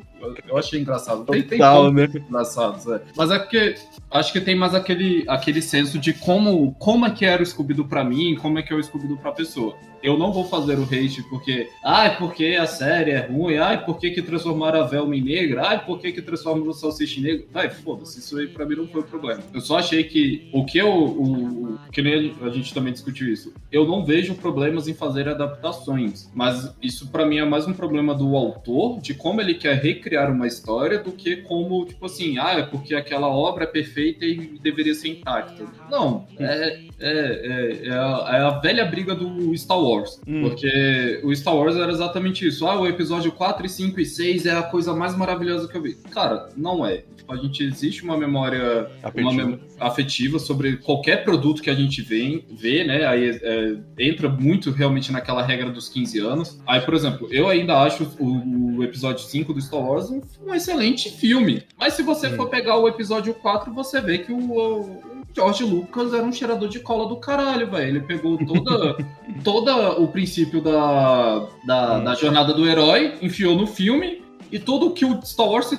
eu achei engraçado. Tem, tem Total, né? engraçados, é. Mas é porque acho que tem mais aquele, aquele senso de como, como é que era o Scooby-Doo pra mim, como é que é o Scooby-Doo pra pessoa. Eu não vou fazer o hate porque, ai, porque a série é ruim, ai, porque que transformaram a Velma em negra, ai, porque que transformaram o Salsicha em negro. Vai, foda-se, isso aí pra mim não foi o problema. Eu só achei que o que eu, o, que nem a gente também discutiu isso, eu não vejo problemas em fazer adaptações, mas isso para mim é mais um problema do autor, de como ele quer recriar uma história, do que como, tipo assim, ah, é porque aquela obra é perfeita e deveria ser intacta. Não, é, é, é, é, a, é a velha briga do Star Wars. Wars. Hum. Porque o Star Wars era exatamente isso. Ah, o episódio 4, 5 e 6 é a coisa mais maravilhosa que eu vi. Cara, não é. A gente existe uma memória afetiva, uma mem afetiva sobre qualquer produto que a gente vê, vê né? Aí é, entra muito realmente naquela regra dos 15 anos. Aí, por exemplo, eu ainda acho o, o episódio 5 do Star Wars um, um, excelente filme. Mas se você hum. for pegar o episódio 4, você vê que o, o George Lucas era um cheirador de cola do caralho, velho. Ele pegou toda, toda o princípio da, da, da, jornada do herói, enfiou no filme, e tudo que o Star Wars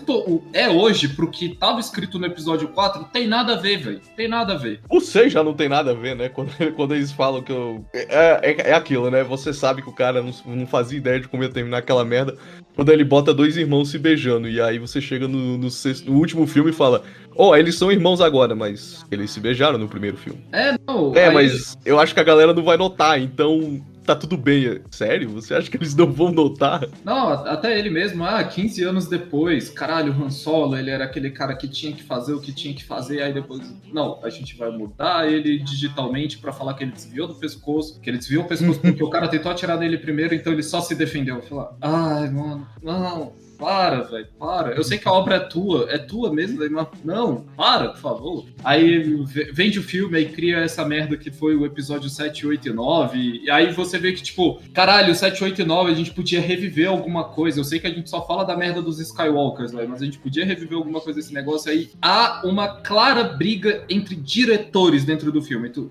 é hoje pro que tava escrito no episódio 4 tem nada a ver, velho. Tem nada a ver. O 6 já não tem nada a ver, né? Quando, quando eles falam que eu. É, é, é aquilo, né? Você sabe que o cara não, não fazia ideia de como ia terminar aquela merda. Quando ele bota dois irmãos se beijando. E aí você chega no, no, sexto, no último filme e fala: Ó, oh, eles são irmãos agora, mas eles se beijaram no primeiro filme. É, não. É, aí... mas eu acho que a galera não vai notar, então tá tudo bem. Sério? Você acha que eles não vão notar? Não, até ele mesmo, ah, 15 anos depois, caralho, o Han Solo, ele era aquele cara que tinha que fazer o que tinha que fazer, aí depois, não, a gente vai mudar ele digitalmente para falar que ele desviou do pescoço, que ele desviou o pescoço porque o cara tentou atirar nele primeiro, então ele só se defendeu. Falar, ai, mano, não, para, velho, para. Eu sei que a obra é tua, é tua mesmo, mas não, para, por favor. Aí vende o filme, aí cria essa merda que foi o episódio 7, 8 e 9, e aí você vê que, tipo, caralho, 7, 8 e 9 a gente podia reviver alguma coisa. Eu sei que a gente só fala da merda dos Skywalkers, velho, mas a gente podia reviver alguma coisa desse negócio aí. Há uma clara briga entre diretores dentro do filme. Tu...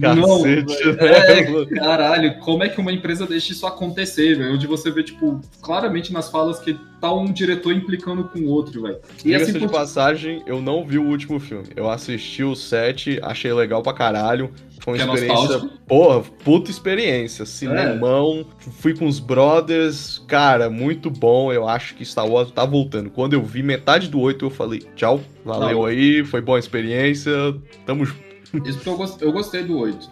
Cacete, não, né? é, caralho, como é que uma empresa deixa isso acontecer, velho? Onde você vê, tipo, claramente nas falas que tá um diretor implicando com o outro, velho. E assim, de passagem, eu não vi o último filme. Eu assisti o 7, achei legal pra caralho. Foi uma que é experiência. É porra, puta experiência. Cinemão. É. Fui com os brothers. Cara, muito bom. Eu acho que Star Wars tá voltando. Quando eu vi metade do 8, eu falei, tchau. Valeu não. aí, foi boa experiência. Tamo junto. Isso porque eu, gost, eu gostei do 8.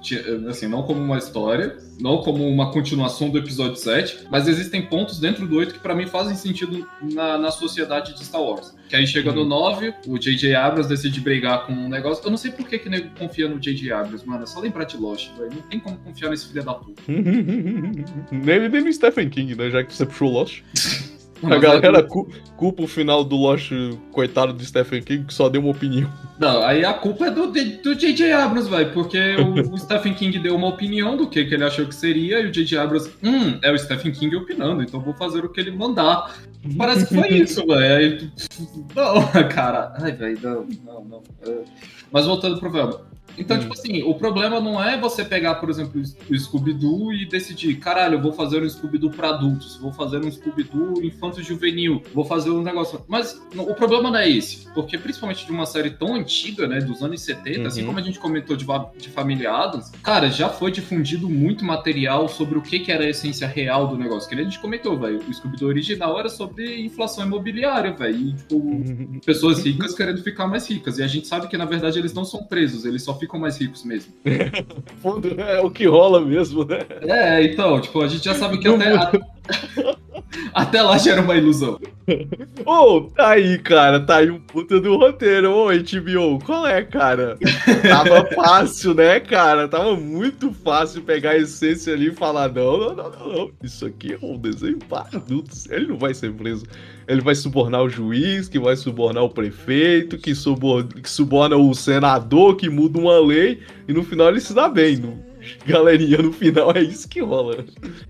Assim, não como uma história, não como uma continuação do episódio 7, mas existem pontos dentro do 8 que para mim fazem sentido na, na sociedade de Star Wars. Que aí chega no 9, uhum. o J.J. Abrams decide brigar com um negócio. Eu não sei por que que nego confia no J.J. Abrams, mano. É só lembrar de Lost, velho. Não tem como confiar nesse filho da puta. nem, nem no Stephen King, né? Já que você puxou Lost. A galera cu culpa o final do Lost, coitado do Stephen King, que só deu uma opinião. Não, aí a culpa é do J.J. Abrams, velho, porque o, o, Stephen King deu uma opinião do que, que ele achou que seria, e o J.J. Abrams, hum, é o Stephen King opinando, então vou fazer o que ele mandar. Parece que foi isso, velho. Não, cara. Ai, velho, não, não, não. É. Mas voltando pro Velma. Então, hum. tipo assim, o problema não é você pegar, por exemplo, o Scooby-Doo e decidir, caralho, eu vou fazer um Scooby-Doo pra adultos, vou fazer um Scooby-Doo infanto-juvenil, vou fazer um negócio. Mas o problema não é esse, porque principalmente de uma série tão antiga, né, dos anos 70, assim uhum. assim como a gente comentou de, de Familiados, cara, já foi difundido muito material sobre o que, que era a essência real do negócio. Que a gente comentou, velho, o Scooby-Doo original era sobre inflação imobiliária, velho, e, tipo, pessoas ricas querendo ficar mais ricas. E a gente sabe que, na verdade, eles não são presos, eles só ficam mais ricos mesmo. Fundo é o que rola mesmo, né? É, então, tipo, a gente já sabe que até. A... Até lá já era uma ilusão. Ô, oh, tá aí, cara. Tá aí um puta do roteiro. Ô, oh, HBO, qual é, cara? Tava fácil, né, cara? Tava muito fácil pegar a essência ali e falar: não, não, não, não, não. Isso aqui é um desenho para adultos. Ele não vai ser preso. Ele vai subornar o juiz, que vai subornar o prefeito, que suborna, que suborna o senador, que muda uma lei, e no final ele se dá bem. Não galerinha no final, é isso que rola.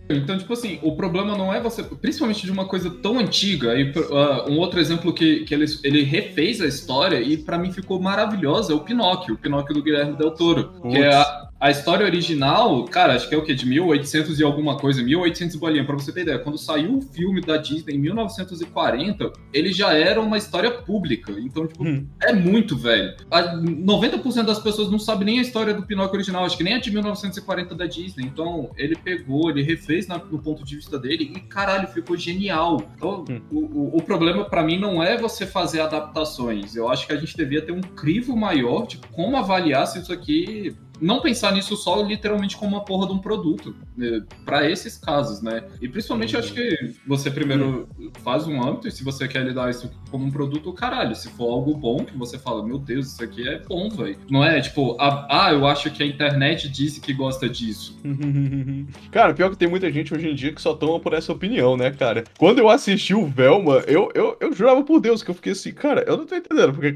Então, tipo assim, o problema não é você, principalmente de uma coisa tão antiga, e uh, um outro exemplo que, que ele, ele refez a história e para mim ficou maravilhosa é o Pinóquio, o Pinóquio do Guilherme Del Toro, Putz. que é a, a história original, cara, acho que é o que? De 1800 e alguma coisa, 1800 bolinha, pra você ter ideia. Quando saiu o filme da Disney em 1940, ele já era uma história pública. Então, tipo, hum. é muito velho. 90% das pessoas não sabem nem a história do Pinóquio original, acho que nem a de 1940 da Disney. Então, ele pegou, ele refez na, no ponto de vista dele e, caralho, ficou genial. Então, hum. o, o, o, problema para mim não é você fazer adaptações. Eu acho que a gente devia ter um crivo maior de como avaliar se isso aqui não pensar nisso só literalmente como uma porra de um produto, né, para esses casos, né? E principalmente acho que você primeiro faz um âmbito e se você quer lidar isso como um produto, caralho, se for algo bom que você fala, meu Deus, isso aqui é bom, velho. Não é tipo, ah, eu acho que a internet disse que gosta disso. cara, pior que tem muita gente hoje em dia que só toma por essa opinião, né, cara? Quando eu assisti o Velma, eu, eu, eu jurava por Deus que eu fiquei assim, cara, eu não tô entendendo porque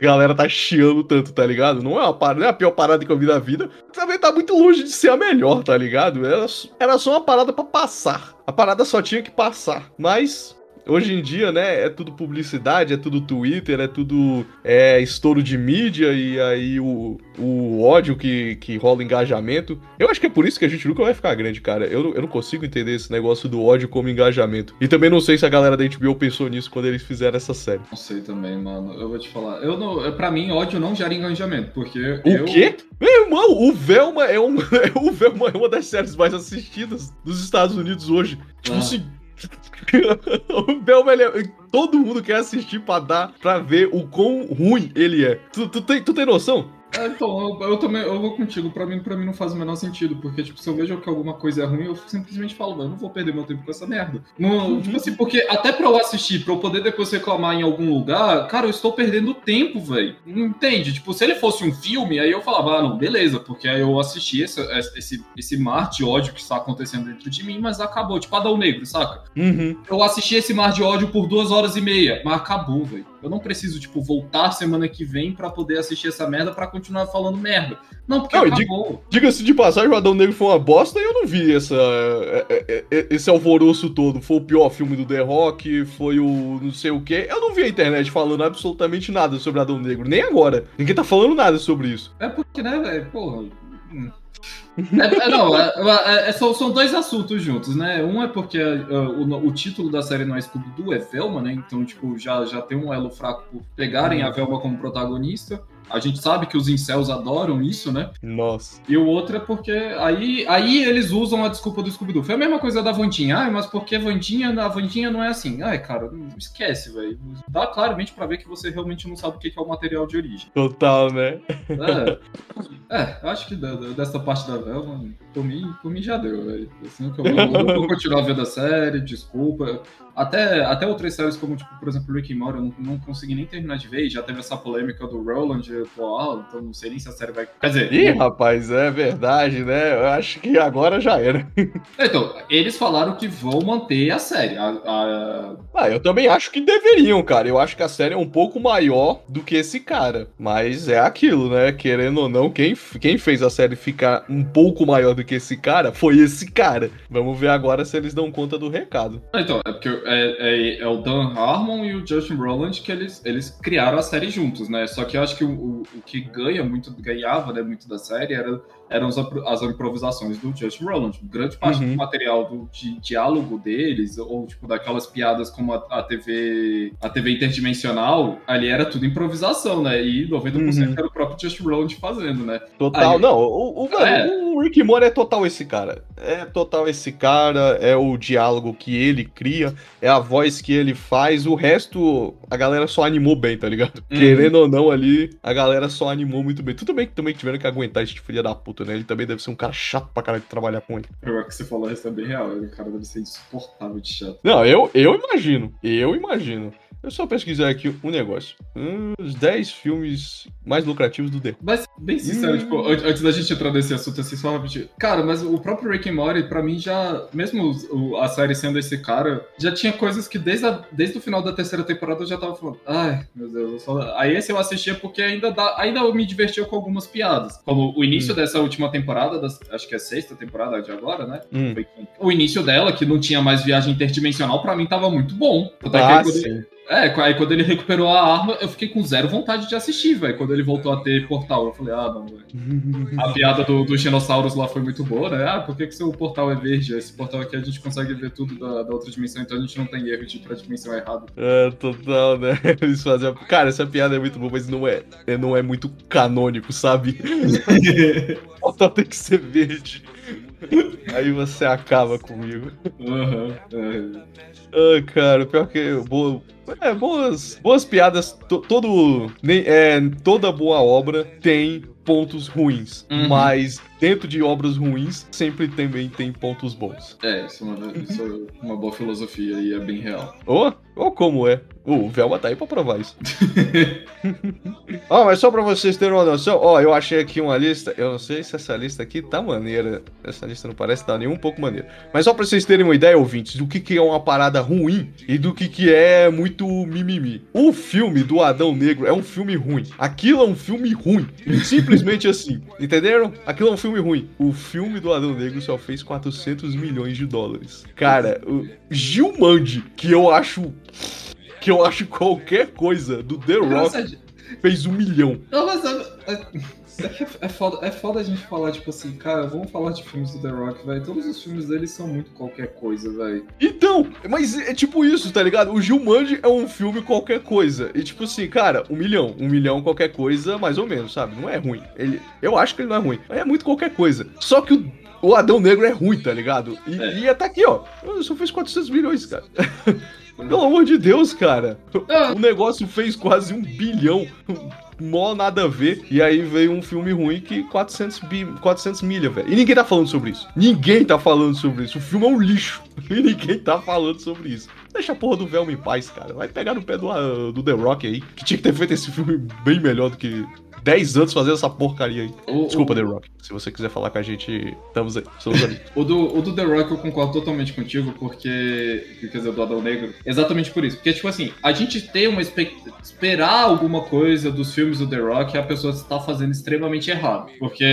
galera tá chiando tanto, tá ligado? Não é, uma parada, não é a pior parada que eu vi da vida. Também tá muito longe de ser a melhor, tá ligado? Era, era só uma parada para passar. A parada só tinha que passar. Mas Hoje em dia, né, é tudo publicidade, é tudo Twitter, é tudo é, estouro de mídia e aí o, o ódio que, que rola engajamento. Eu acho que é por isso que a gente nunca vai ficar grande, cara. Eu, eu não consigo entender esse negócio do ódio como engajamento. E também não sei se a galera da HBO pensou nisso quando eles fizeram essa série. Não sei também, mano. Eu vou te falar. Eu não, pra mim, ódio não gera engajamento, porque. O eu... quê? Meu irmão, o Velma é, um, o Velma é uma das séries mais assistidas dos Estados Unidos hoje. Tipo ah. assim o Belma, ele, todo mundo quer assistir pra dar, pra ver o quão ruim ele é. Tu, tu, tem, tu tem noção? É, então, eu, eu, também eu vou contigo. Pra mim, pra mim não faz o menor sentido. Porque, tipo, se eu vejo que alguma coisa é ruim, eu simplesmente falo, eu não vou perder meu tempo com essa merda. Não, uhum. Tipo assim, porque até pra eu assistir, pra eu poder depois reclamar em algum lugar, cara, eu estou perdendo tempo, velho. Entende? Tipo, se ele fosse um filme, aí eu falava, ah, não, beleza, porque aí eu assisti esse, esse, esse mar de ódio que está acontecendo dentro de mim, mas acabou. Tipo, Adão Negro, saca? Uhum. Eu assisti esse mar de ódio por duas horas e meia, mas acabou, velho. Eu não preciso, tipo, voltar semana que vem para poder assistir essa merda para continuar falando merda. Não, porque não, acabou. Diga-se de passagem, o Adão Negro foi uma bosta e eu não vi essa, é, é, é, esse alvoroço todo. Foi o pior filme do The Rock, foi o não sei o quê. Eu não vi a internet falando absolutamente nada sobre Adão Negro, nem agora. Ninguém tá falando nada sobre isso. É porque, né, velho, porra... Hum. É, é, não, é, é, são, são, dois assuntos juntos, né? Um é porque uh, o, o, título da série não é Scooby-Doo, é Velma, né? Então, tipo, já, já tem um elo fraco por pegarem a Velma como protagonista. A gente sabe que os incels adoram isso, né? Nossa. E o outro é porque aí, aí eles usam a desculpa do Scooby-Doo. Foi a mesma coisa da Vandinha. Ah, mas porque a Vandinha, a Vandinha não é assim? Ai, cara, esquece, velho. Dá claramente para ver que você realmente não sabe o que é o material de origem. Total, né? É, é acho que dessa parte da Velma, por mim, por mim já deu, velho. Assim, eu, eu, eu vou continuar vendo a série, desculpa. Até, até outras séries, como, tipo, por exemplo, Rick and Morty, eu não, não consegui nem terminar de ver. Já teve essa polêmica do Roland atual, então não sei nem se a série vai. Quer dizer. Ih, não... rapaz, é verdade, né? Eu acho que agora já era. Então, eles falaram que vão manter a série. A, a... Ah, eu também acho que deveriam, cara. Eu acho que a série é um pouco maior do que esse cara. Mas é aquilo, né? Querendo ou não, quem, quem fez a série ficar um pouco maior do que esse cara foi esse cara. Vamos ver agora se eles dão conta do recado. Então, é porque é, é, é, o Dan Harmon e o Justin Roland que eles, eles criaram a série juntos, né? Só que eu acho que o, o, o que ganha muito, ganhava né, muito da série era eram as, as improvisações do Just Roland. Grande parte uhum. do material do, de diálogo deles, ou tipo, daquelas piadas como a, a, TV a TV interdimensional, ali era tudo improvisação, né? E 90% uhum. era o próprio Just Roland fazendo, né? Total, Aí, não, o, o, é. o Rick Moore é total esse cara. É total esse cara, é o diálogo que ele cria, é a voz que ele faz, o resto a galera só animou bem, tá ligado? Uhum. Querendo ou não ali, a galera só animou muito bem. Tudo bem que também tiveram que aguentar esse filho da puta né? Ele também deve ser um cara chato pra caralho de trabalhar com ele. Eu acho que você falou isso é bem real, o cara deve ser insuportável de chato. Não, eu, eu imagino, eu imagino. Eu só pesquisar aqui um negócio. Os 10 filmes mais lucrativos do The. Mas, bem sincero, hum. tipo, antes da gente entrar nesse assunto assim, só rapidinho. Cara, mas o próprio Rick and Morty, pra mim, já. Mesmo o, a série sendo esse cara, já tinha coisas que desde, a, desde o final da terceira temporada eu já tava falando. Ai, meu Deus. Só... Aí esse eu assistia porque ainda, dá, ainda eu me divertia com algumas piadas. Como o início hum. dessa última temporada, das, acho que é a sexta temporada de agora, né? Hum. O início dela, que não tinha mais viagem interdimensional, pra mim tava muito bom. Até ah, que sim. É, aí quando ele recuperou a arma, eu fiquei com zero vontade de assistir, velho. Quando ele voltou a ter portal, eu falei, ah, não, velho. a piada do, dos dinossauros lá foi muito boa, né? Ah, por que, que seu portal é verde? Esse portal aqui a gente consegue ver tudo da, da outra dimensão, então a gente não tem erro de ir pra dimensão errada. É, total, né? Eles fazem. Cara, essa piada é muito boa, mas não é, é não é muito canônico, sabe? o portal tem que ser verde. Aí você acaba comigo. Aham. Uhum. Ah, cara, pior que. Boa, é, boas, boas piadas. todo, é, toda boa obra tem pontos ruins. Uhum. Mas dentro de obras ruins, sempre também tem pontos bons. É, isso é uma, isso é uma boa filosofia e é bem real. Ou, ou como é. O Velma tá aí pra provar isso. Ó, oh, mas só pra vocês terem uma noção, ó, oh, eu achei aqui uma lista. Eu não sei se essa lista aqui tá maneira. Essa lista não parece tá nem um pouco maneira. Mas só pra vocês terem uma ideia, ouvintes, do que, que é uma parada ruim e do que, que é muito mimimi. O filme do Adão Negro é um filme ruim. Aquilo é um filme ruim. Simplesmente assim. Entenderam? Aquilo é um filme ruim. O filme do Adão Negro só fez 400 milhões de dólares. Cara, o Gilmande, que eu acho que eu acho qualquer coisa do The Rock Nossa, fez um milhão. Não, mas é, é, foda, é foda a gente falar, tipo assim, cara, vamos falar de filmes do The Rock, velho. Todos os filmes dele são muito qualquer coisa, velho. Então, mas é tipo isso, tá ligado? O Gilmande é um filme qualquer coisa. E tipo assim, cara, um milhão. Um milhão qualquer coisa, mais ou menos, sabe? Não é ruim. Ele, eu acho que ele não é ruim. É muito qualquer coisa. Só que o o Adão Negro é ruim, tá ligado? E, é. e até aqui, ó. Só fez 400 milhões, cara. Pelo amor de Deus, cara. Ah. O negócio fez quase um bilhão. Mó nada a ver. E aí veio um filme ruim que 400, bi, 400 milha, velho. E ninguém tá falando sobre isso. Ninguém tá falando sobre isso. O filme é um lixo. E ninguém tá falando sobre isso. Deixa a porra do Velma em paz, cara. Vai pegar no pé do, do The Rock aí. Que tinha que ter feito esse filme bem melhor do que 10 anos fazendo essa porcaria aí. O, Desculpa, o... The Rock. Se você quiser falar com a gente, estamos aí. Ali. o, do, o do The Rock eu concordo totalmente contigo, porque. Quer dizer, do Adão Negro. Exatamente por isso. Porque, tipo assim, a gente tem uma expectativa. Esperar alguma coisa dos filmes do The Rock a pessoa está fazendo extremamente errado. Porque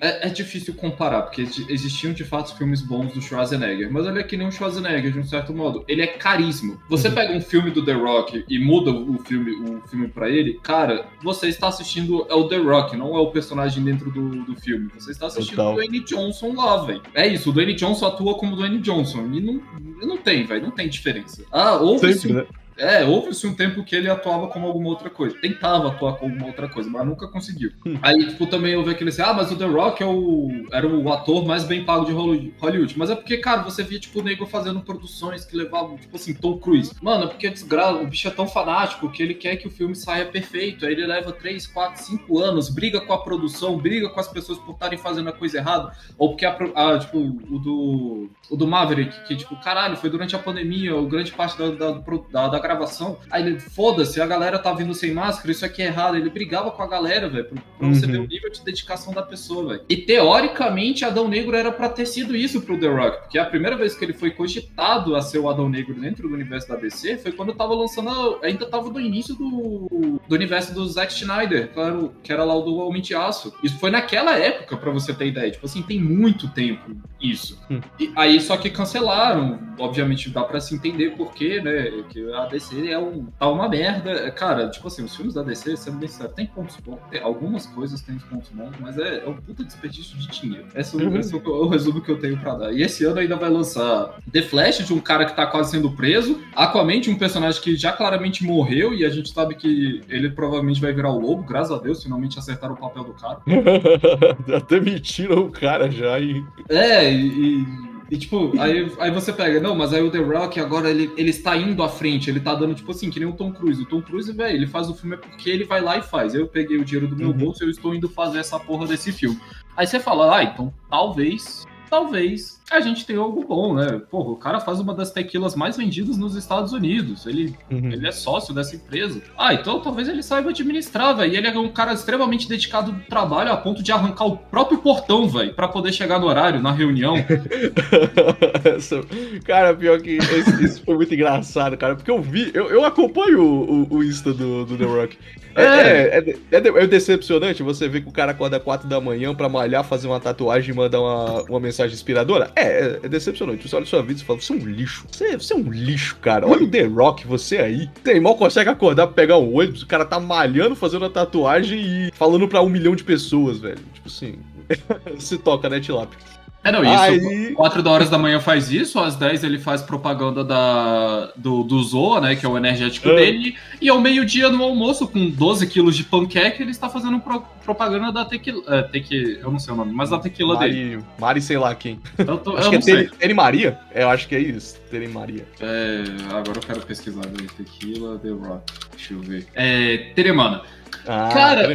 é, é, difícil comparar, porque existiam de fato filmes bons do Schwarzenegger. Mas ele é que nem um Schwarzenegger, de um certo modo. Ele é carisma. Você uhum. pega um filme do The Rock e muda o filme, o filme pra ele, cara, você está assistindo é o The Rock, não é o personagem dentro do, do filme. Você está assistindo Total. o Dwayne Johnson lá, velho. É isso, o Dwayne Johnson atua como Dwayne Johnson. E não, não tem, velho, não tem diferença. Ah, houve Sempre, né? É, houve-se um tempo que ele atuava como alguma outra coisa. Tentava atuar como alguma outra coisa, mas nunca conseguiu. Hum. Aí, tipo, também houve aquele assim, ah, mas o The Rock é o, era o ator mais bem pago de Hollywood. Mas é porque, cara, você via, tipo, o nego fazendo produções que levavam, tipo assim, Tom Cruise. Mano, é porque desgra... o bicho é tão fanático que ele quer que o filme saia perfeito. Aí ele leva 3, 4, 5 anos, briga com a produção, briga com as pessoas por estarem fazendo a coisa errada. Ou porque, a, a, tipo, o do, o do Maverick, que, tipo, caralho, foi durante a pandemia, ou grande parte da, da, da, da gravação. Aí ele, foda-se, a galera tá vindo sem máscara, isso aqui é errado. Ele brigava com a galera, velho, pra, pra uhum. você ver o nível de dedicação da pessoa, velho. E teoricamente, Adão Negro era pra ter sido isso pro The Rock, porque a primeira vez que ele foi cogitado a ser o Adão Negro dentro do universo da DC foi quando tava lançando, ainda tava no início do, do universo do Zack Snyder, claro, que era lá o do Homem de Aço. Isso foi naquela época, pra você ter ideia. Tipo assim, tem muito tempo isso. Hum. E aí só que cancelaram, obviamente dá para se entender por quê, né? Que a DC é um, tá uma merda. Cara, tipo assim, os filmes da DC, sendo bem sincero, tem pontos bons. Tem, algumas coisas tem pontos bons, mas é, é um puta desperdício de dinheiro. Esse, uhum. esse é o, o, resumo que eu tenho pra dar. E esse ano ainda vai lançar The Flash, de um cara que tá quase sendo preso, Aquaman, de um personagem que já claramente morreu, e a gente sabe que ele provavelmente vai virar o lobo, graças a Deus, finalmente acertaram o papel do cara. Até mentiram o cara já, e. É, e e, tipo, aí, aí você pega, não, mas aí o The Rock agora ele, ele está indo à frente, ele tá dando, tipo assim, que nem o Tom Cruise. O Tom Cruise, velho, ele faz o filme é porque ele vai lá e faz. Eu peguei o dinheiro do meu uhum. bolso e eu estou indo fazer essa porra desse filme. Aí você fala, ah, então talvez talvez a gente tenha algo bom, né? Porra, o cara faz uma das tequilas mais vendidas nos Estados Unidos. Ele, uhum. ele é sócio dessa empresa. Ah, então talvez ele saiba administrar, velho. E ele é um cara extremamente dedicado do trabalho a ponto de arrancar o próprio portão, velho, para poder chegar no horário, na reunião. cara, pior que isso foi muito engraçado, cara. Porque eu vi, eu, eu acompanho o, o, o Insta do, do The Rock. É, é, é, é, é, decepcionante você ver que o cara acorda 4 da manhã pra malhar, fazer uma tatuagem e mandar uma, uma mensagem inspiradora. É, é, é decepcionante. Você olha sua vida e fala, você é um lixo. Você, você é um lixo, cara. Olha o The Rock, você aí. Tem mal consegue acordar pra pegar um ônibus, o cara tá malhando, fazendo a tatuagem e falando pra um milhão de pessoas, velho. Tipo assim. se toca, né, Tilap? É, não, isso. Aí... 4 horas da manhã faz isso, às 10 ele faz propaganda da, do, do Zoa, né? Que é o energético é. dele. E ao meio-dia no almoço, com 12 quilos de panqueca, ele está fazendo pro, propaganda da tequila. É, tequi, eu não sei o nome, mas da tequila Mari, dele. Mari, sei lá quem. Eu tô, acho eu que é Tere, Maria? Eu acho que é isso. Tere Maria. É, agora eu quero pesquisar. Tequila The Rock. Deixa eu ver. É, Teremana. Ah, cara,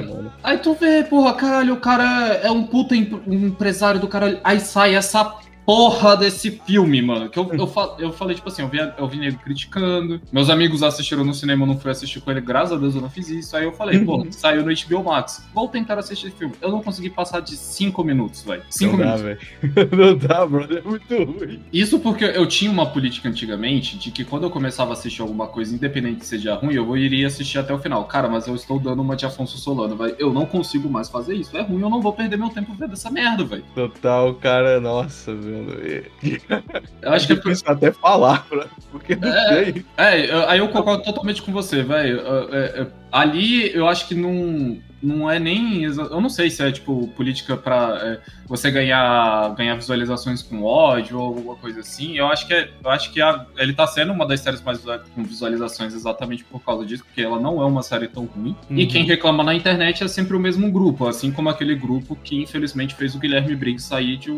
aí tu vê, porra, caralho, o cara é um puta empresário do caralho. Aí sai essa porra desse filme, mano. Que eu, eu, eu falei, tipo assim, eu vi, eu vi nego criticando. Meus amigos assistiram no cinema, eu não fui assistir com ele, graças a Deus eu não fiz isso. Aí eu falei, pô, uhum. saiu no HBO Max. Vou tentar assistir esse filme. Eu não consegui passar de 5 minutos, velho. 5 minutos. Dá, não dá, brother. É muito ruim. Isso porque eu tinha uma política antigamente de que quando eu começava a assistir alguma coisa, independente de seja ruim, eu iria assistir até o final. Cara, mas eu estou dando uma de Afonso Solano, velho. Eu não consigo mais fazer isso. É ruim, eu não vou perder meu tempo vendo essa merda, velho. Total, cara, nossa, velho. Eu acho que é até falar, porque não é, tem. É, aí eu concordo totalmente com você, velho. É, é, ali eu acho que não não é nem. Eu não sei se é tipo política para é, você ganhar, ganhar visualizações com ódio ou alguma coisa assim. Eu acho que, é, eu acho que a, ele tá sendo uma das séries mais com visualizações exatamente por causa disso, porque ela não é uma série tão ruim. Uhum. E quem reclama na internet é sempre o mesmo grupo, assim como aquele grupo que infelizmente fez o Guilherme Briggs sair, de,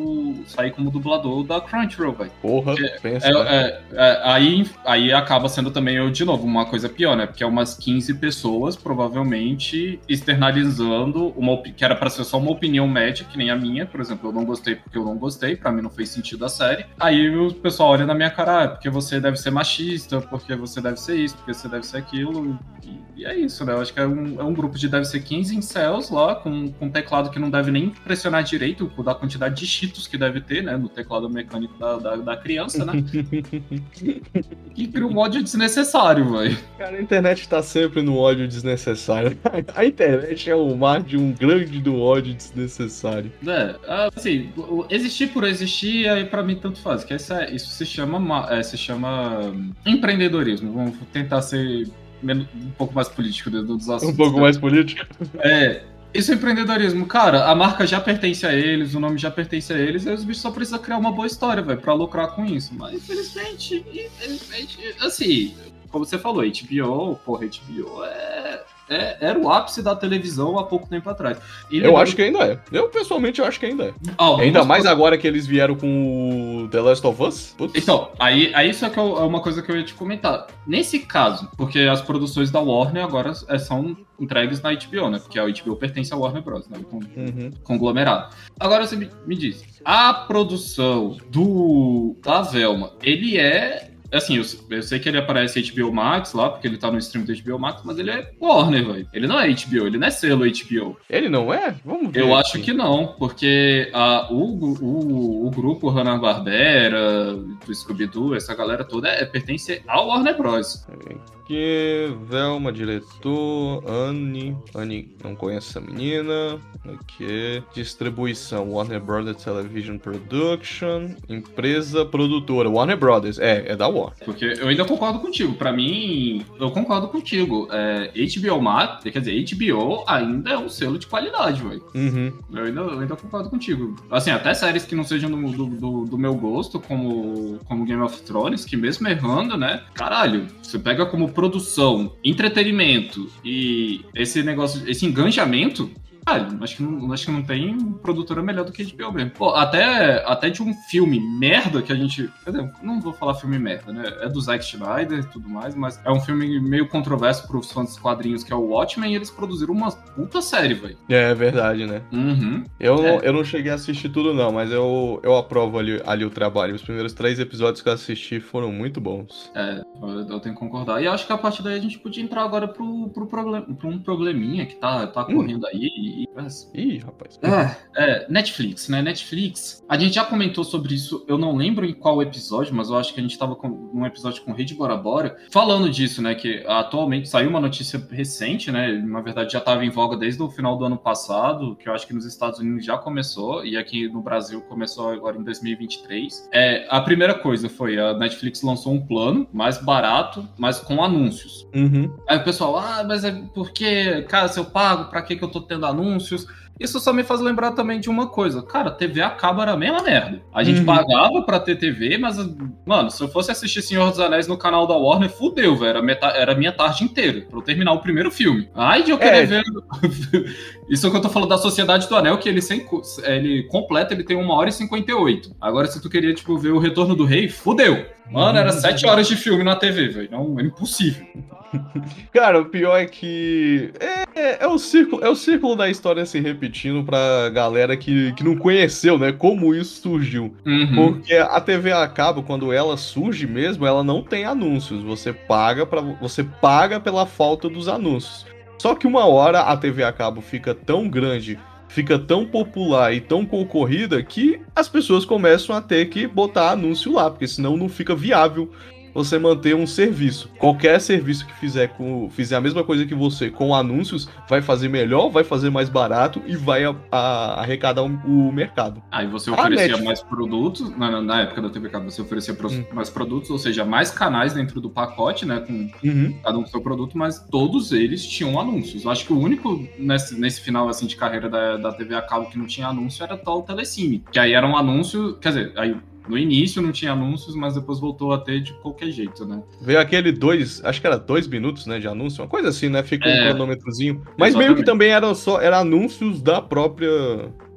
sair como dublador da Crunchyroll, velho. Porra, pensa. É, né? é, aí, aí acaba sendo também, eu, de novo, uma coisa pior, né? Porque é umas 15 pessoas, provavelmente, externalizando analisando uma que era para ser só uma opinião média, que nem a minha, por exemplo, eu não gostei porque eu não gostei, para mim não fez sentido a série. Aí o pessoal olha na minha cara, ah, porque você deve ser machista, porque você deve ser isso, porque você deve ser aquilo. E, e é isso, né? Eu acho que é um, é um grupo de deve ser 15 incels lá, com, com um teclado que não deve nem pressionar direito, da quantidade de cheetos que deve ter, né? No teclado mecânico da, da, da criança, né? e cria um ódio desnecessário, velho. Cara, a internet tá sempre no ódio desnecessário. A internet é o mar de um grande do ódio desnecessário. É, assim, existir por existir, aí pra mim tanto faz. Que essa, isso se chama, é, se chama hum, empreendedorismo. Vamos tentar ser um pouco mais político dentro dos assuntos. Um pouco né? mais político? É. Isso é empreendedorismo. Cara, a marca já pertence a eles, o nome já pertence a eles, e os bichos só precisam criar uma boa história, velho, pra lucrar com isso. Mas, infelizmente, infelizmente, assim, como você falou, HBO, porra, HBO é é, era o ápice da televisão há pouco tempo atrás. Eu acho que ainda é. Eu, pessoalmente, acho que ainda é. Ah, ainda mais agora que eles vieram com o The Last of Us. Putz. Então, aí, aí isso é, é uma coisa que eu ia te comentar. Nesse caso, porque as produções da Warner agora é, são entregues na HBO, né? Porque a HBO pertence à Warner Bros., né? Com, uhum. Conglomerado. Agora você me, me diz, a produção do da Velma, ele é Assim, eu, eu, sei que ele aparece HBO Max lá, porque ele tá no stream do HBO Max, mas ele é Warner, velho. Ele não é HBO, ele não é selo HBO. Ele não é? Vamos ver. Eu aqui. acho que não, porque a, o, o, o grupo Hanna-Barbera, do Scooby-Doo, essa galera toda é, pertence ao Warner Bros. Aqui, Velma, diretor, Anne. Anne, não conhece essa menina. Aqui, distribuição, Warner Brothers Television Production. Empresa produtora, Warner Brothers. É, é da Warner. Porque eu ainda concordo contigo. Pra mim, eu concordo contigo. É, HBO Max, quer dizer, HBO ainda é um selo de qualidade, velho. Uhum. Eu ainda, eu ainda concordo contigo. Assim, até séries que não sejam do, do, do, do meu gosto, como, como Game of Thrones, que mesmo errando, né? Caralho, você pega como produção, entretenimento e esse negócio, esse engajamento, ah, acho que, não, acho que não tem produtora melhor do que a HBO mesmo. Pô, até, até de um filme merda que a gente. Quer dizer, não vou falar filme merda, né? É do Zack Snyder e tudo mais, mas é um filme meio controverso pros fãs dos quadrinhos, que é o Watchmen, e eles produziram uma puta série, velho. É verdade, né? Uhum. Eu, É. não, eu não cheguei a assistir tudo, não, mas eu, eu aprovo ali, ali o trabalho. Os primeiros três episódios que eu assisti foram muito bons. É, eu, eu tenho que concordar. E acho que a partir daí a gente podia entrar agora pro, pro, problem, pro um probleminha que tá, tá Hum. correndo aí. E, e- Ih, rapaz. É, é, Netflix, né? Netflix. A gente já comentou sobre isso, eu não lembro em qual episódio, mas eu acho que a gente tava com num episódio com Rede Bora Bora, falando disso, né? Que atualmente saiu uma notícia recente, né? Na verdade já estava em voga desde o final do ano passado, que eu acho que nos Estados Unidos já começou, e aqui no Brasil começou agora em 2023. É, a primeira coisa foi a Netflix lançou um plano mais barato, mas com anúncios. Uhum. Aí o pessoal, ah, mas é porque, cara, se eu pago, pra que que eu tô tendo anúncios? Isso só me faz lembrar também de uma coisa. Cara, TV a cabo era a mesma merda. A gente Uhum. pagava pra ter TV, mas, mano, se eu fosse assistir Senhor dos Anéis no canal da Warner, fudeu, velho. Era, meta- era a minha tarde inteira pra eu terminar o primeiro filme. Ai, de eu querer É. ver. Isso é o que eu tô falando da Sociedade do Anel, que ele, sem, ele completo, ele tem uma hora e 58. Agora, se tu queria, tipo, ver o Retorno do Rei, fudeu. Mano, era sete horas de filme na TV, velho. Não, é impossível. Cara, o pior é que é, é o círculo, é o círculo da história se repetindo pra galera que, que não conheceu, né, como isso surgiu. Uhum. Porque a TV a cabo, quando ela surge mesmo, ela não tem anúncios. Você paga para você paga pela falta dos anúncios. Só que uma hora a TV a cabo fica tão grande, fica tão popular e tão concorrida que as pessoas começam a ter que botar anúncio lá, porque senão não fica viável você manter um serviço. Qualquer serviço que fizer com fizer a mesma coisa que você com anúncios vai fazer melhor, vai fazer mais barato e vai a- a- arrecadar o, o mercado. Aí você A oferecia Netflix- mais produtos, na, na- época da TV Cabo, você oferecia Hum. mais produtos, ou seja, mais canais dentro do pacote, né, com Uhum. cada um com seu produto, mas todos eles tinham anúncios. Eu acho que o único nesse, nesse final, assim, de carreira da, da TV a cabo que não tinha anúncio era tal o Telecine, que aí era um anúncio, quer dizer, aí no início não tinha anúncios, mas depois voltou a ter de qualquer jeito, né? Veio aquele dois, acho que era dois minutos, né, de anúncio, uma coisa assim, né? Fica um É. cronômetrozinho. Mas meio que Exatamente. também eram só era anúncios da própria.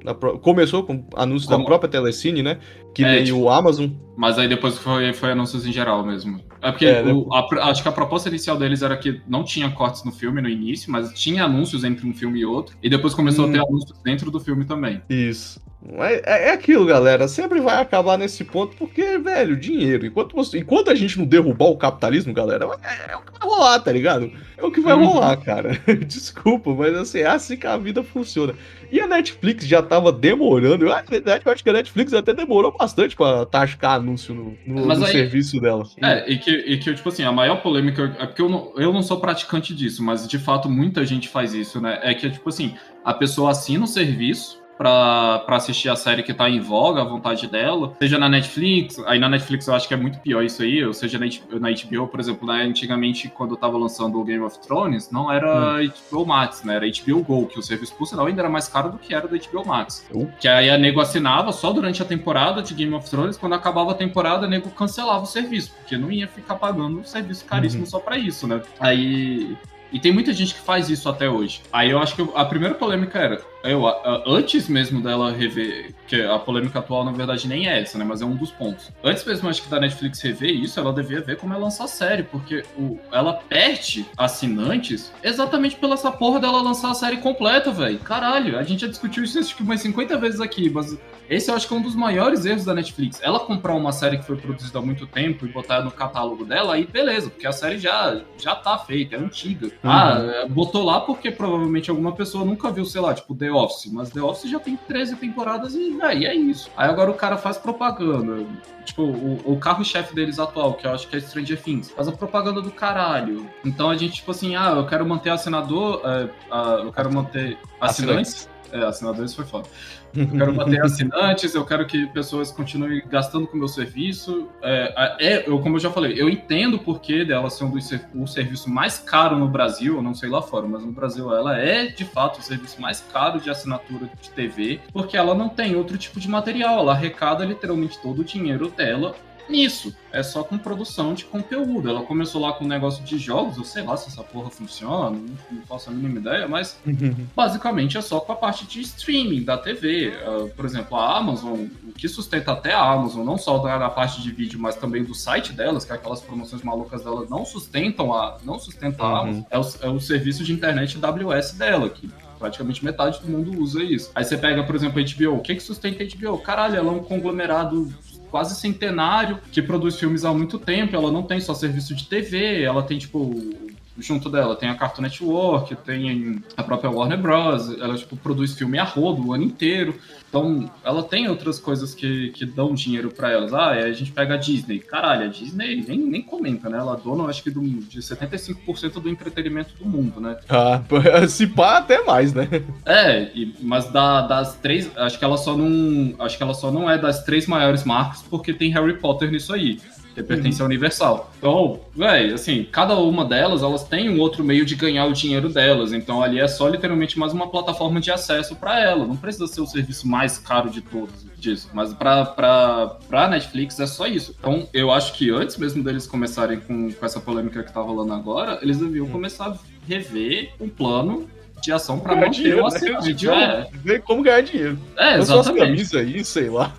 da pró- começou com anúncios da Como- própria Telecine, né? Que É, tipo- o Amazon. Mas aí depois foi, foi anúncios em geral mesmo. É porque É, o- a pr- acho que a proposta inicial deles era que não tinha cortes no filme no início, mas tinha anúncios entre um filme e outro. E depois começou Hum. a ter anúncios dentro do filme também. Isso. Mas É, é aquilo, galera. Sempre vai acabar nesse ponto, porque, velho, dinheiro. Enquanto, você- enquanto a gente não derrubar o capitalismo, galera, é, é o que vai rolar, tá ligado? É o que vai Uhum. rolar, cara. Desculpa, mas assim, é assim que a vida funciona. E a Netflix já tava demorando. Eu, na verdade, eu acho que a Netflix até demorou bastante pra tascar anúncio no, no- Mas no aí- serviço dela. É, e que, e que, tipo assim, a maior polêmica. É porque eu não, eu não sou praticante disso, mas de fato muita gente faz isso, né? É que, tipo assim, a pessoa assina o serviço. Pra, pra assistir a série que tá em voga, à vontade dela, seja na Netflix, aí na Netflix eu acho que é muito pior isso aí, ou seja na, HBO, por exemplo, né, antigamente quando eu tava lançando o Game of Thrones, não era HBO Max, né, era HBO Go, que o serviço por sinal ainda era mais caro do que era do HBO Max. Uh. Que aí a nego assinava só durante a temporada de Game of Thrones, quando acabava a temporada, a nego cancelava o serviço, porque não ia ficar pagando um serviço caríssimo Uhum. só pra isso, né? Aí. E tem muita gente que faz isso até hoje. Aí eu acho que a primeira polêmica era. Eu, antes mesmo dela rever. Que a polêmica atual, na verdade, nem é essa, né? Mas é um dos pontos. Antes mesmo, acho que da Netflix rever isso, ela devia ver como ela lança a série. Porque o, ela perde assinantes exatamente pela essa porra dela lançar a série completa, velho. Caralho, a gente já discutiu isso acho que umas 50 vezes aqui, mas esse eu acho que é um dos maiores erros da Netflix. Ela comprar uma série que foi produzida há muito tempo e botar no catálogo dela, aí beleza, porque a série já, já tá feita, é antiga. Ah, é, botou lá porque provavelmente alguma pessoa nunca viu, sei lá, tipo The Office, mas The Office já tem 13 temporadas e aí é isso. Aí agora o cara faz propaganda. Tipo, o, o carro-chefe deles atual, que eu acho que é Stranger Things, faz a propaganda do caralho. Então a gente, tipo assim, ah, eu quero manter assinador, é, ah, eu quero manter assinantes. É, assinadores foi foda. Eu quero bater assinantes, eu quero que pessoas continuem gastando com o meu serviço. É, é, eu, como eu já falei, eu entendo o porquê dela ser um dos, o serviço mais caro no Brasil, eu não sei lá fora, mas no Brasil ela é de fato o serviço mais caro de assinatura de TV, porque ela não tem outro tipo de material, ela arrecada literalmente todo o dinheiro dela nisso. É só com produção de conteúdo. Ela começou lá com um negócio de jogos, eu sei lá se essa porra funciona, não, não faço a mínima ideia, mas basicamente é só com a parte de streaming da TV. Uh, por exemplo, a Amazon, o que sustenta até a Amazon, não só da, parte de vídeo, mas também do site delas, que é aquelas promoções malucas delas não sustentam a, não sustenta a uhum. Amazon, é o, é o serviço de internet AWS dela, que praticamente metade do mundo usa isso. Aí você pega, por exemplo, a HBO. O que, que sustenta a HBO? Caralho, ela é um conglomerado quase centenário, que produz filmes há muito tempo. Ela não tem só serviço de TV, ela tem, tipo, junto dela tem a Cartoon Network, tem a própria Warner Bros. Ela tipo, produz filme a rodo o ano inteiro. Então, ela tem outras coisas que, que dão dinheiro para elas. Ah, a gente pega a Disney. Caralho, a Disney nem, nem comenta, né? Ela dona, acho que, do, de 75% do entretenimento do mundo, né? Ah, se pá, até mais, né? É, e, mas da, das três, acho que ela só não. Acho que ela só não é das três maiores marcas porque tem Harry Potter nisso aí que pertence uhum. à Universal. Então, velho, assim, cada uma delas, elas têm um outro meio de ganhar o dinheiro delas. Então, ali é só literalmente mais uma plataforma de acesso para ela. Não precisa ser o serviço mais caro de todos disso. Mas para pra Netflix é só isso. Então, eu acho que antes mesmo deles começarem com, com essa polêmica que tá rolando agora, eles deviam uhum. começar a rever um plano de ação para manter dinheiro, o assinante. Né? É. como ganhar dinheiro. É, exatamente. camisa aí, sei lá.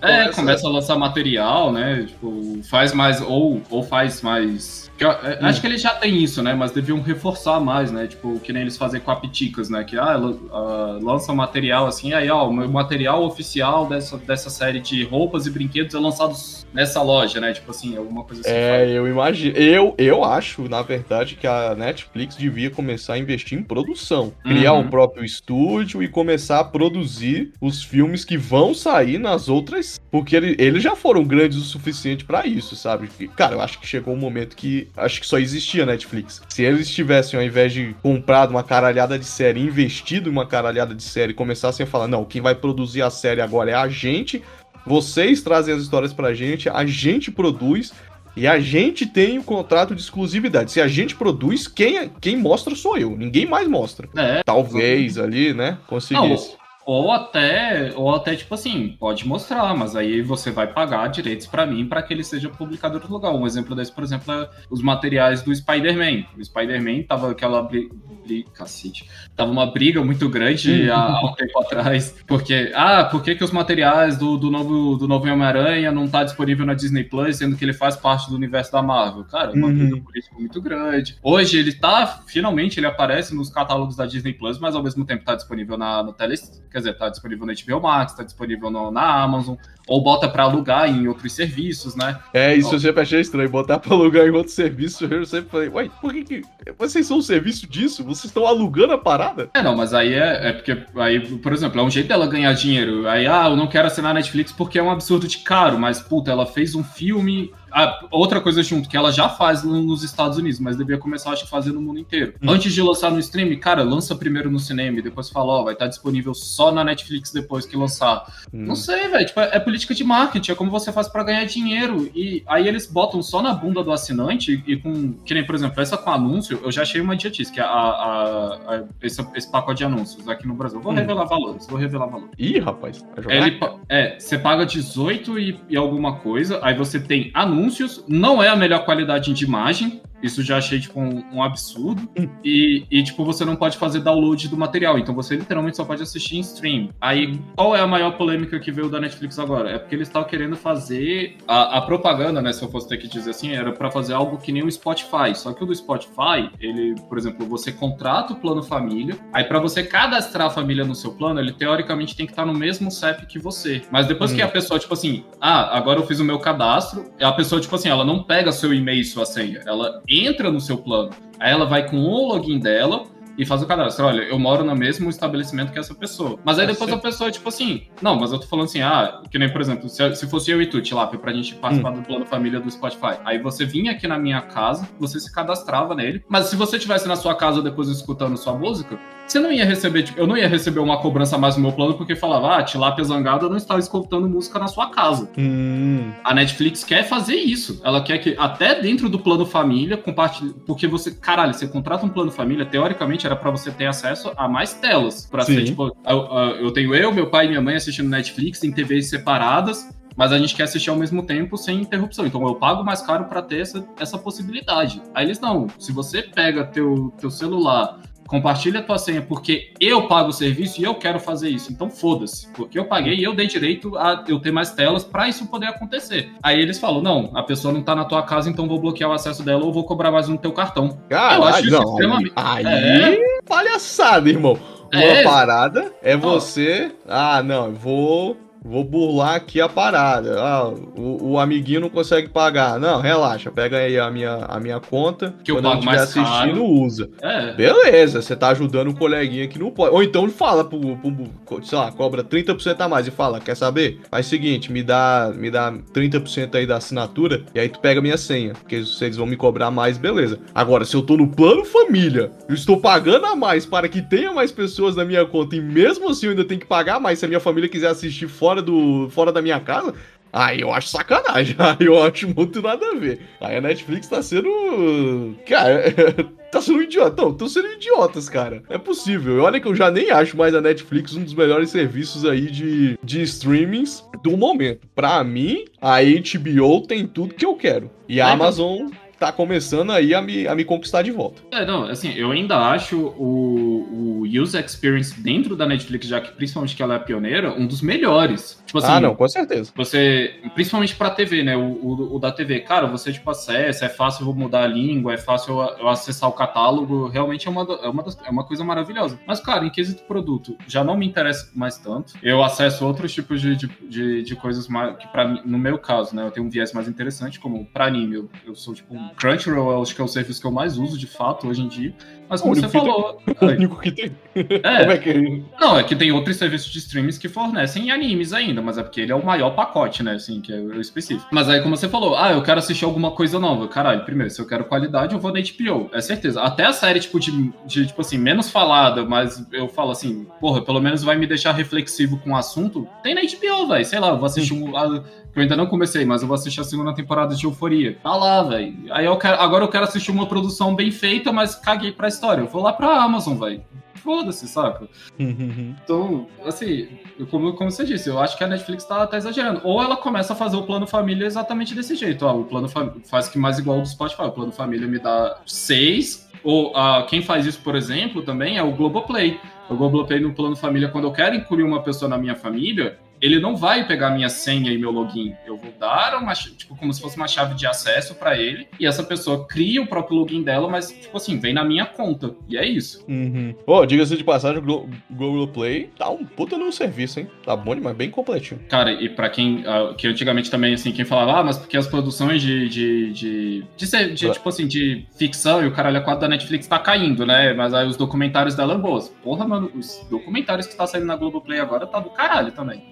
É, começa a lançar material, né? Tipo, faz mais, ou, ou faz mais eu, é, hum. Acho que eles já têm isso, né? Mas deviam reforçar mais, né? Tipo, que nem eles fazem com a Piticas, né? Que ah, uh, lança material assim, aí ó, o meu material oficial dessa, dessa série de roupas e brinquedos é lançado nessa loja, né? Tipo assim, alguma coisa assim. É, eu imagino. Eu, eu acho, na verdade, que a Netflix devia começar a investir em produção. Criar uhum. um próprio estúdio e começar a produzir os filmes que vão sair nas outras. Porque ele, eles já foram grandes o suficiente para isso, sabe? Cara, eu acho que chegou um momento que acho que só existia Netflix. Se eles tivessem, ao invés de comprado uma caralhada de série, investido em uma caralhada de série, começassem a falar, não, quem vai produzir a série agora é a gente, vocês trazem as histórias pra gente, a gente produz, e a gente tem o contrato de exclusividade. Se a gente produz, quem, quem mostra sou eu. Ninguém mais mostra. É, Talvez ali, né? Conseguisse. Não, ou até, ou até tipo assim, pode mostrar, mas aí você vai pagar direitos para mim para que ele seja publicado em outro lugar. Um exemplo desse, por exemplo, é os materiais do Spider-Man. O Spider-Man tava aquela briga, cacete, tava uma briga muito grande há, há, um tempo atrás, porque, ah, por que, que os materiais do, do novo, do novo Homem-Aranha não tá disponível na Disney Plus, sendo que ele faz parte do universo da Marvel? Cara, uma uhum. briga política muito grande. Hoje ele tá, finalmente, ele aparece nos catálogos da Disney Plus, mas ao mesmo tempo tá disponível na, no tele, quer dizer, tá disponível no HBO Max, tá disponível no, na Amazon, ou bota para alugar em outros serviços, né? É, isso eu sempre achei estranho, botar para alugar em outros serviços, eu sempre falei, uai, por que, que vocês são um serviço disso? Vocês estão alugando a parada? É, não, mas aí é, é porque, aí, por exemplo, é um jeito dela ganhar dinheiro. Aí, ah, eu não quero assinar a Netflix porque é um absurdo de caro, mas, puta, ela fez um filme ah, outra coisa junto, que ela já faz nos Estados Unidos, mas devia começar, acho que, fazer no mundo inteiro. Hum. Antes de lançar no stream, cara, lança primeiro no cinema e depois fala, ó, vai estar disponível só na Netflix depois que lançar. Hum. Não sei, velho. Tipo, é, política de marketing, é como você faz para ganhar dinheiro. E aí eles botam só na bunda do assinante e com. Que nem, por exemplo, essa com anúncio, eu já achei uma idiotice, que é a, a, a esse, esse, pacote de anúncios aqui no Brasil. Vou hum. revelar valores, vou revelar valores. Ih, rapaz. Ele, é, você paga 18 e, e alguma coisa, aí você tem anúncios, não é a melhor qualidade de imagem, isso já achei, tipo, um, um absurdo. E, e, tipo, você não pode fazer download do material. Então você literalmente só pode assistir em stream. Aí, qual é a maior polêmica que veio da Netflix agora? É porque eles estavam querendo fazer a, a, propaganda, né? Se eu fosse ter que dizer assim, era para fazer algo que nem o Spotify. Só que o do Spotify, ele, por exemplo, você contrata o plano família. Aí, para você cadastrar a família no seu plano, ele teoricamente tem que estar no mesmo CEP que você. Mas depois hum. que a pessoa, tipo assim, ah, agora eu fiz o meu cadastro, a pessoa, tipo assim, ela não pega seu e-mail e sua senha. Ela entra no seu plano. Aí ela vai com o login dela e faz o cadastro. Olha, eu moro no mesmo estabelecimento que essa pessoa. Mas aí depois a pessoa, tipo assim, não, mas eu tô falando assim, ah, que nem, por exemplo, se, se fosse eu e tu, Tilapia, pra gente participar hum. do plano família do Spotify. Aí você vinha aqui na minha casa, você se cadastrava nele, mas se você tivesse na sua casa depois escutando sua música, Você não ia receber, tipo, eu não ia receber uma cobrança mais no meu plano porque falava, ah, Tilápia Zangada não está escutando música na sua casa. Hum. A Netflix quer fazer isso. Ela quer que, até dentro do plano família, compartilhe. Porque você, caralho, você contrata um plano família, teoricamente era para você ter acesso a mais telas. Pra Sim. ser, tipo, eu, eu tenho eu, meu pai e minha mãe assistindo Netflix em TVs separadas. Mas a gente quer assistir ao mesmo tempo sem interrupção. Então eu pago mais caro para ter essa, essa possibilidade. Aí eles não. Se você pega teu, teu celular, compartilha a tua senha porque eu pago o serviço e eu quero fazer isso. Então foda-se. Porque eu paguei e eu dei direito a eu ter mais telas para isso poder acontecer. Aí eles falam: não, a pessoa não tá na tua casa, então vou bloquear o acesso dela ou vou cobrar mais no teu cartão. Caralho, Eu acho isso não. extremamente- Aí, É. palhaçada, irmão. Uma É. parada é você. Ah, não, eu vou. Vou burlar aqui a parada. Ah, o, o amiguinho não consegue pagar. Não, relaxa, pega aí a minha, a minha conta. Que eu Quando pago eu estiver mais caro. assistindo, usa. É. Beleza, você tá ajudando o coleguinha que não pode. Ou então ele fala pro, pro sei lá, cobra 30% a mais e fala, quer saber? Faz o seguinte, me dá, me dá 30% aí da assinatura e aí tu pega minha senha, porque se eles vão me cobrar mais, beleza. Agora, se eu tô no plano família, eu estou pagando a mais para que tenha mais pessoas na minha conta e mesmo assim eu ainda tenho que pagar mais se a minha família quiser assistir fora do fora da minha casa, Aí eu acho sacanagem. Aí eu acho muito nada a ver. Aí a Netflix tá sendo. Cara, tá sendo um idiota. Não, tô sendo idiotas, cara. É possível. Olha que eu já nem acho mais a Netflix um dos melhores serviços aí de, de streamings do momento. Pra mim, a HBO tem tudo que eu quero. E a Amazon tá começando aí a me, a me conquistar de volta. É, não, assim, eu ainda acho o, o user experience dentro da Netflix, já que principalmente que ela é pioneira, um dos melhores. Tipo assim, ah, não, com certeza. Você, principalmente pra TV, né? O, o, o da TV, cara, você tipo acessa, é fácil eu mudar a língua, é fácil eu, eu acessar o catálogo, realmente é uma, é, uma das- é uma coisa maravilhosa. Mas, cara, em quesito produto, já não me interessa mais tanto. Eu acesso outros tipos de, de, de, de coisas mais, que para no meu caso, né? Eu tenho um viés mais interessante, como pra anime, eu, eu sou tipo um Crunchyroll, acho que é o serviço que eu mais uso de fato hoje em dia. Mas como O você tem. falou. O único que tem. É, Como é que. não, é que tem outros serviços de streams que fornecem animes ainda, mas é porque ele é o maior pacote, né? Assim, que é o específico. Mas aí, como você falou, ah, eu quero assistir alguma coisa nova. Caralho, primeiro, se eu quero qualidade, eu vou na HBO. É certeza. Até a série, tipo, de, de, tipo assim, menos falada, mas eu falo assim, porra, pelo menos vai me deixar reflexivo com o assunto. Tem na HBO, velho. Sei lá, eu vou assistir um. a- que eu ainda não comecei, mas eu vou assistir a segunda temporada de Euforia. Tá lá, velho. Aí eu quero, agora eu quero assistir uma produção bem feita, mas caguei pra história. Eu vou lá pra Amazon, velho. Foda-se, saca? Então, assim, como, como você disse, eu acho que a Netflix tá, tá exagerando. Ou ela começa a fazer o plano família exatamente desse jeito. Ó, o plano faz que mais igual ao do Spotify. O plano família me dá seis. Ou ah, quem faz isso, por exemplo, também é o Globoplay. O Globoplay no plano família, quando eu quero incluir uma pessoa na minha família, ele não vai pegar minha senha e meu login. Eu vou dar uma, tipo, como se fosse uma chave de acesso para ele, e essa pessoa cria o próprio login dela, mas, tipo assim, vem na minha conta. E é isso. Uhum. Pô, diga-se de passagem, o Glo- Google Play tá um puta no serviço, hein? Tá bom demais, bem completinho. Cara, e pra quem. ah, que antigamente também, assim, quem falava, ah, mas porque as produções de. de, de, de, de, Ah. tipo assim, de ficção e o caralho a quatro da Netflix tá caindo, né? Mas aí os documentários dela são boas. Porra, mano, os documentários que tá saindo na Globoplay agora tá do caralho também.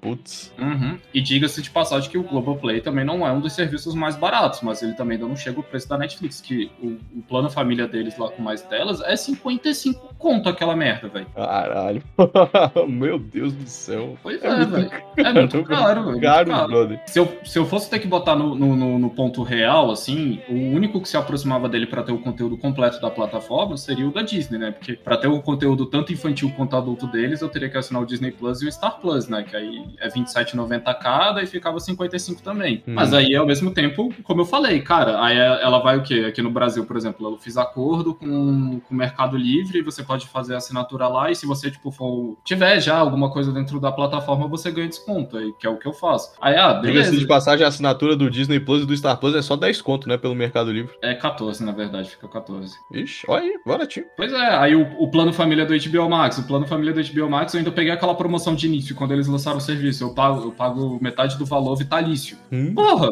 Putz. Uhum. E diga-se de passagem que o Globoplay também não é um dos serviços mais baratos, mas ele também ainda não chega ao preço da Netflix, que o, o plano família deles lá com mais telas é 55 conto aquela merda, velho. Caralho. Meu Deus do céu. Pois É é, velho. É muito caro, velho. Caro, caro. brother. Se eu, se eu fosse ter que botar no, no, no- ponto real, assim, o único que se aproximava dele pra ter o conteúdo completo da plataforma seria o da Disney, né? Porque pra ter o conteúdo tanto infantil quanto adulto deles, eu teria que assinar o Disney Plus e o Star Plus, né? Que aí é R$27,90 cada e ficava 55 também. Hum. Mas aí, ao mesmo tempo, como eu falei, cara, aí ela vai o quê? Aqui no Brasil, por exemplo, eu fiz acordo com, com o Mercado Livre, você pode fazer a assinatura lá, e se você, tipo, for, tiver já alguma coisa dentro da plataforma, você ganha desconto, aí, que é o que eu faço. Aí, ah, beleza. De passagem, a assinatura do Disney Plus e do Star Plus é só 10 conto, né? Pelo Mercado Livre. É 14, na verdade, fica 14. Ixi, olha aí, baratinho. Pois é, aí o, o plano família do HBO Max, o plano família do HBO Max, eu ainda peguei aquela promoção de início, quando eles lançaram o serviço, eu pago, eu pago metade do valor vitalício. Hum. Porra,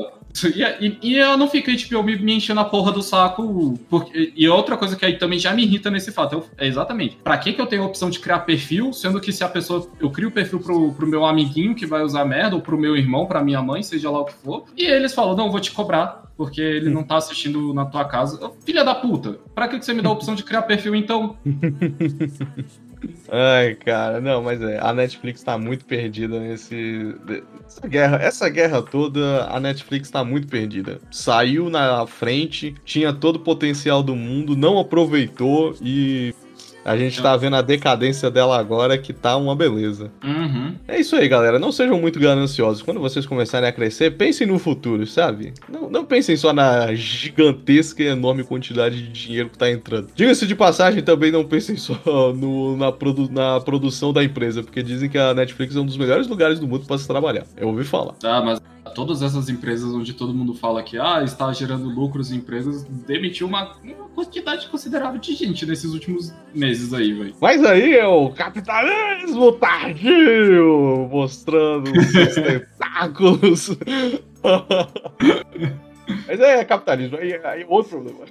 E, e, e, eu não fiquei, tipo, eu me, me enchendo a porra do saco. Porque, e outra coisa que aí também já me irrita nesse fato eu, é exatamente. Pra que, que eu tenho a opção de criar perfil, sendo que se a pessoa. Eu crio o perfil pro, pro meu amiguinho que vai usar merda, ou pro meu irmão, pra minha mãe, seja lá o que for. E eles falam, não, vou te cobrar porque ele não tá assistindo na tua casa. Filha da puta, pra que você me dá a opção de criar perfil então? Ai, cara, não, mas é, a Netflix tá muito perdida nesse. Essa guerra, essa guerra toda, a Netflix tá muito perdida. Saiu na frente, tinha todo o potencial do mundo, não aproveitou e a gente tá vendo a decadência dela agora, que tá uma beleza. Uhum. É isso aí, galera. Não sejam muito gananciosos. Quando vocês começarem a crescer, pensem no futuro, sabe? Não, não pensem só na gigantesca e enorme quantidade de dinheiro que tá entrando. Diga-se de passagem, também não pensem só no, na, produ na produção da empresa, porque dizem que a Netflix é um dos melhores lugares do mundo para se trabalhar. Eu ouvi falar. Tá, mas todas essas empresas onde todo mundo fala que ah, está gerando lucros em empresas, demitiu uma, uma quantidade considerável de gente nesses últimos meses aí, velho. Mas aí é o capitalismo tardio mostrando os tentáculos. Mas é capitalismo, aí é outro problema.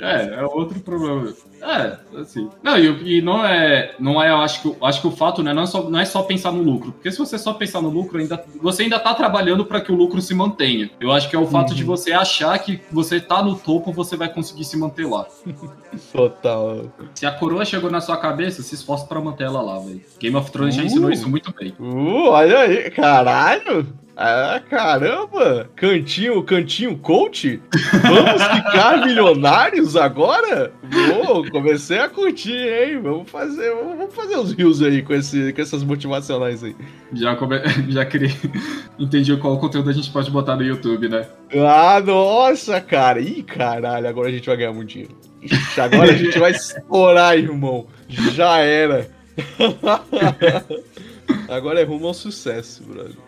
É, é outro problema. É, assim. Não, e, e, não é. Não é, eu acho que, acho que o fato né, não, é só, não é só pensar no lucro. Porque se você só pensar no lucro, ainda, você ainda tá trabalhando para que o lucro se mantenha. Eu acho que é o fato uhum. de você achar que você tá no topo, você vai conseguir se manter lá. Total. Se a coroa chegou na sua cabeça, se esforce para manter ela lá, velho. Game of Thrones uh, já ensinou isso muito bem. Uh, olha aí, caralho! Ah, caramba! Cantinho, cantinho coach? Vamos ficar milionários agora? Vou, comecei a curtir, hein? Vamos fazer, vamos fazer os rios aí com, esse, com essas motivacionais aí. Já, come... Já criei. Entendi qual conteúdo a gente pode botar no YouTube, né? Ah, nossa, cara! Ih, caralho, agora a gente vai ganhar muito dinheiro. Ixi, agora a gente vai explorar, irmão. Já era. agora é rumo ao sucesso, brother.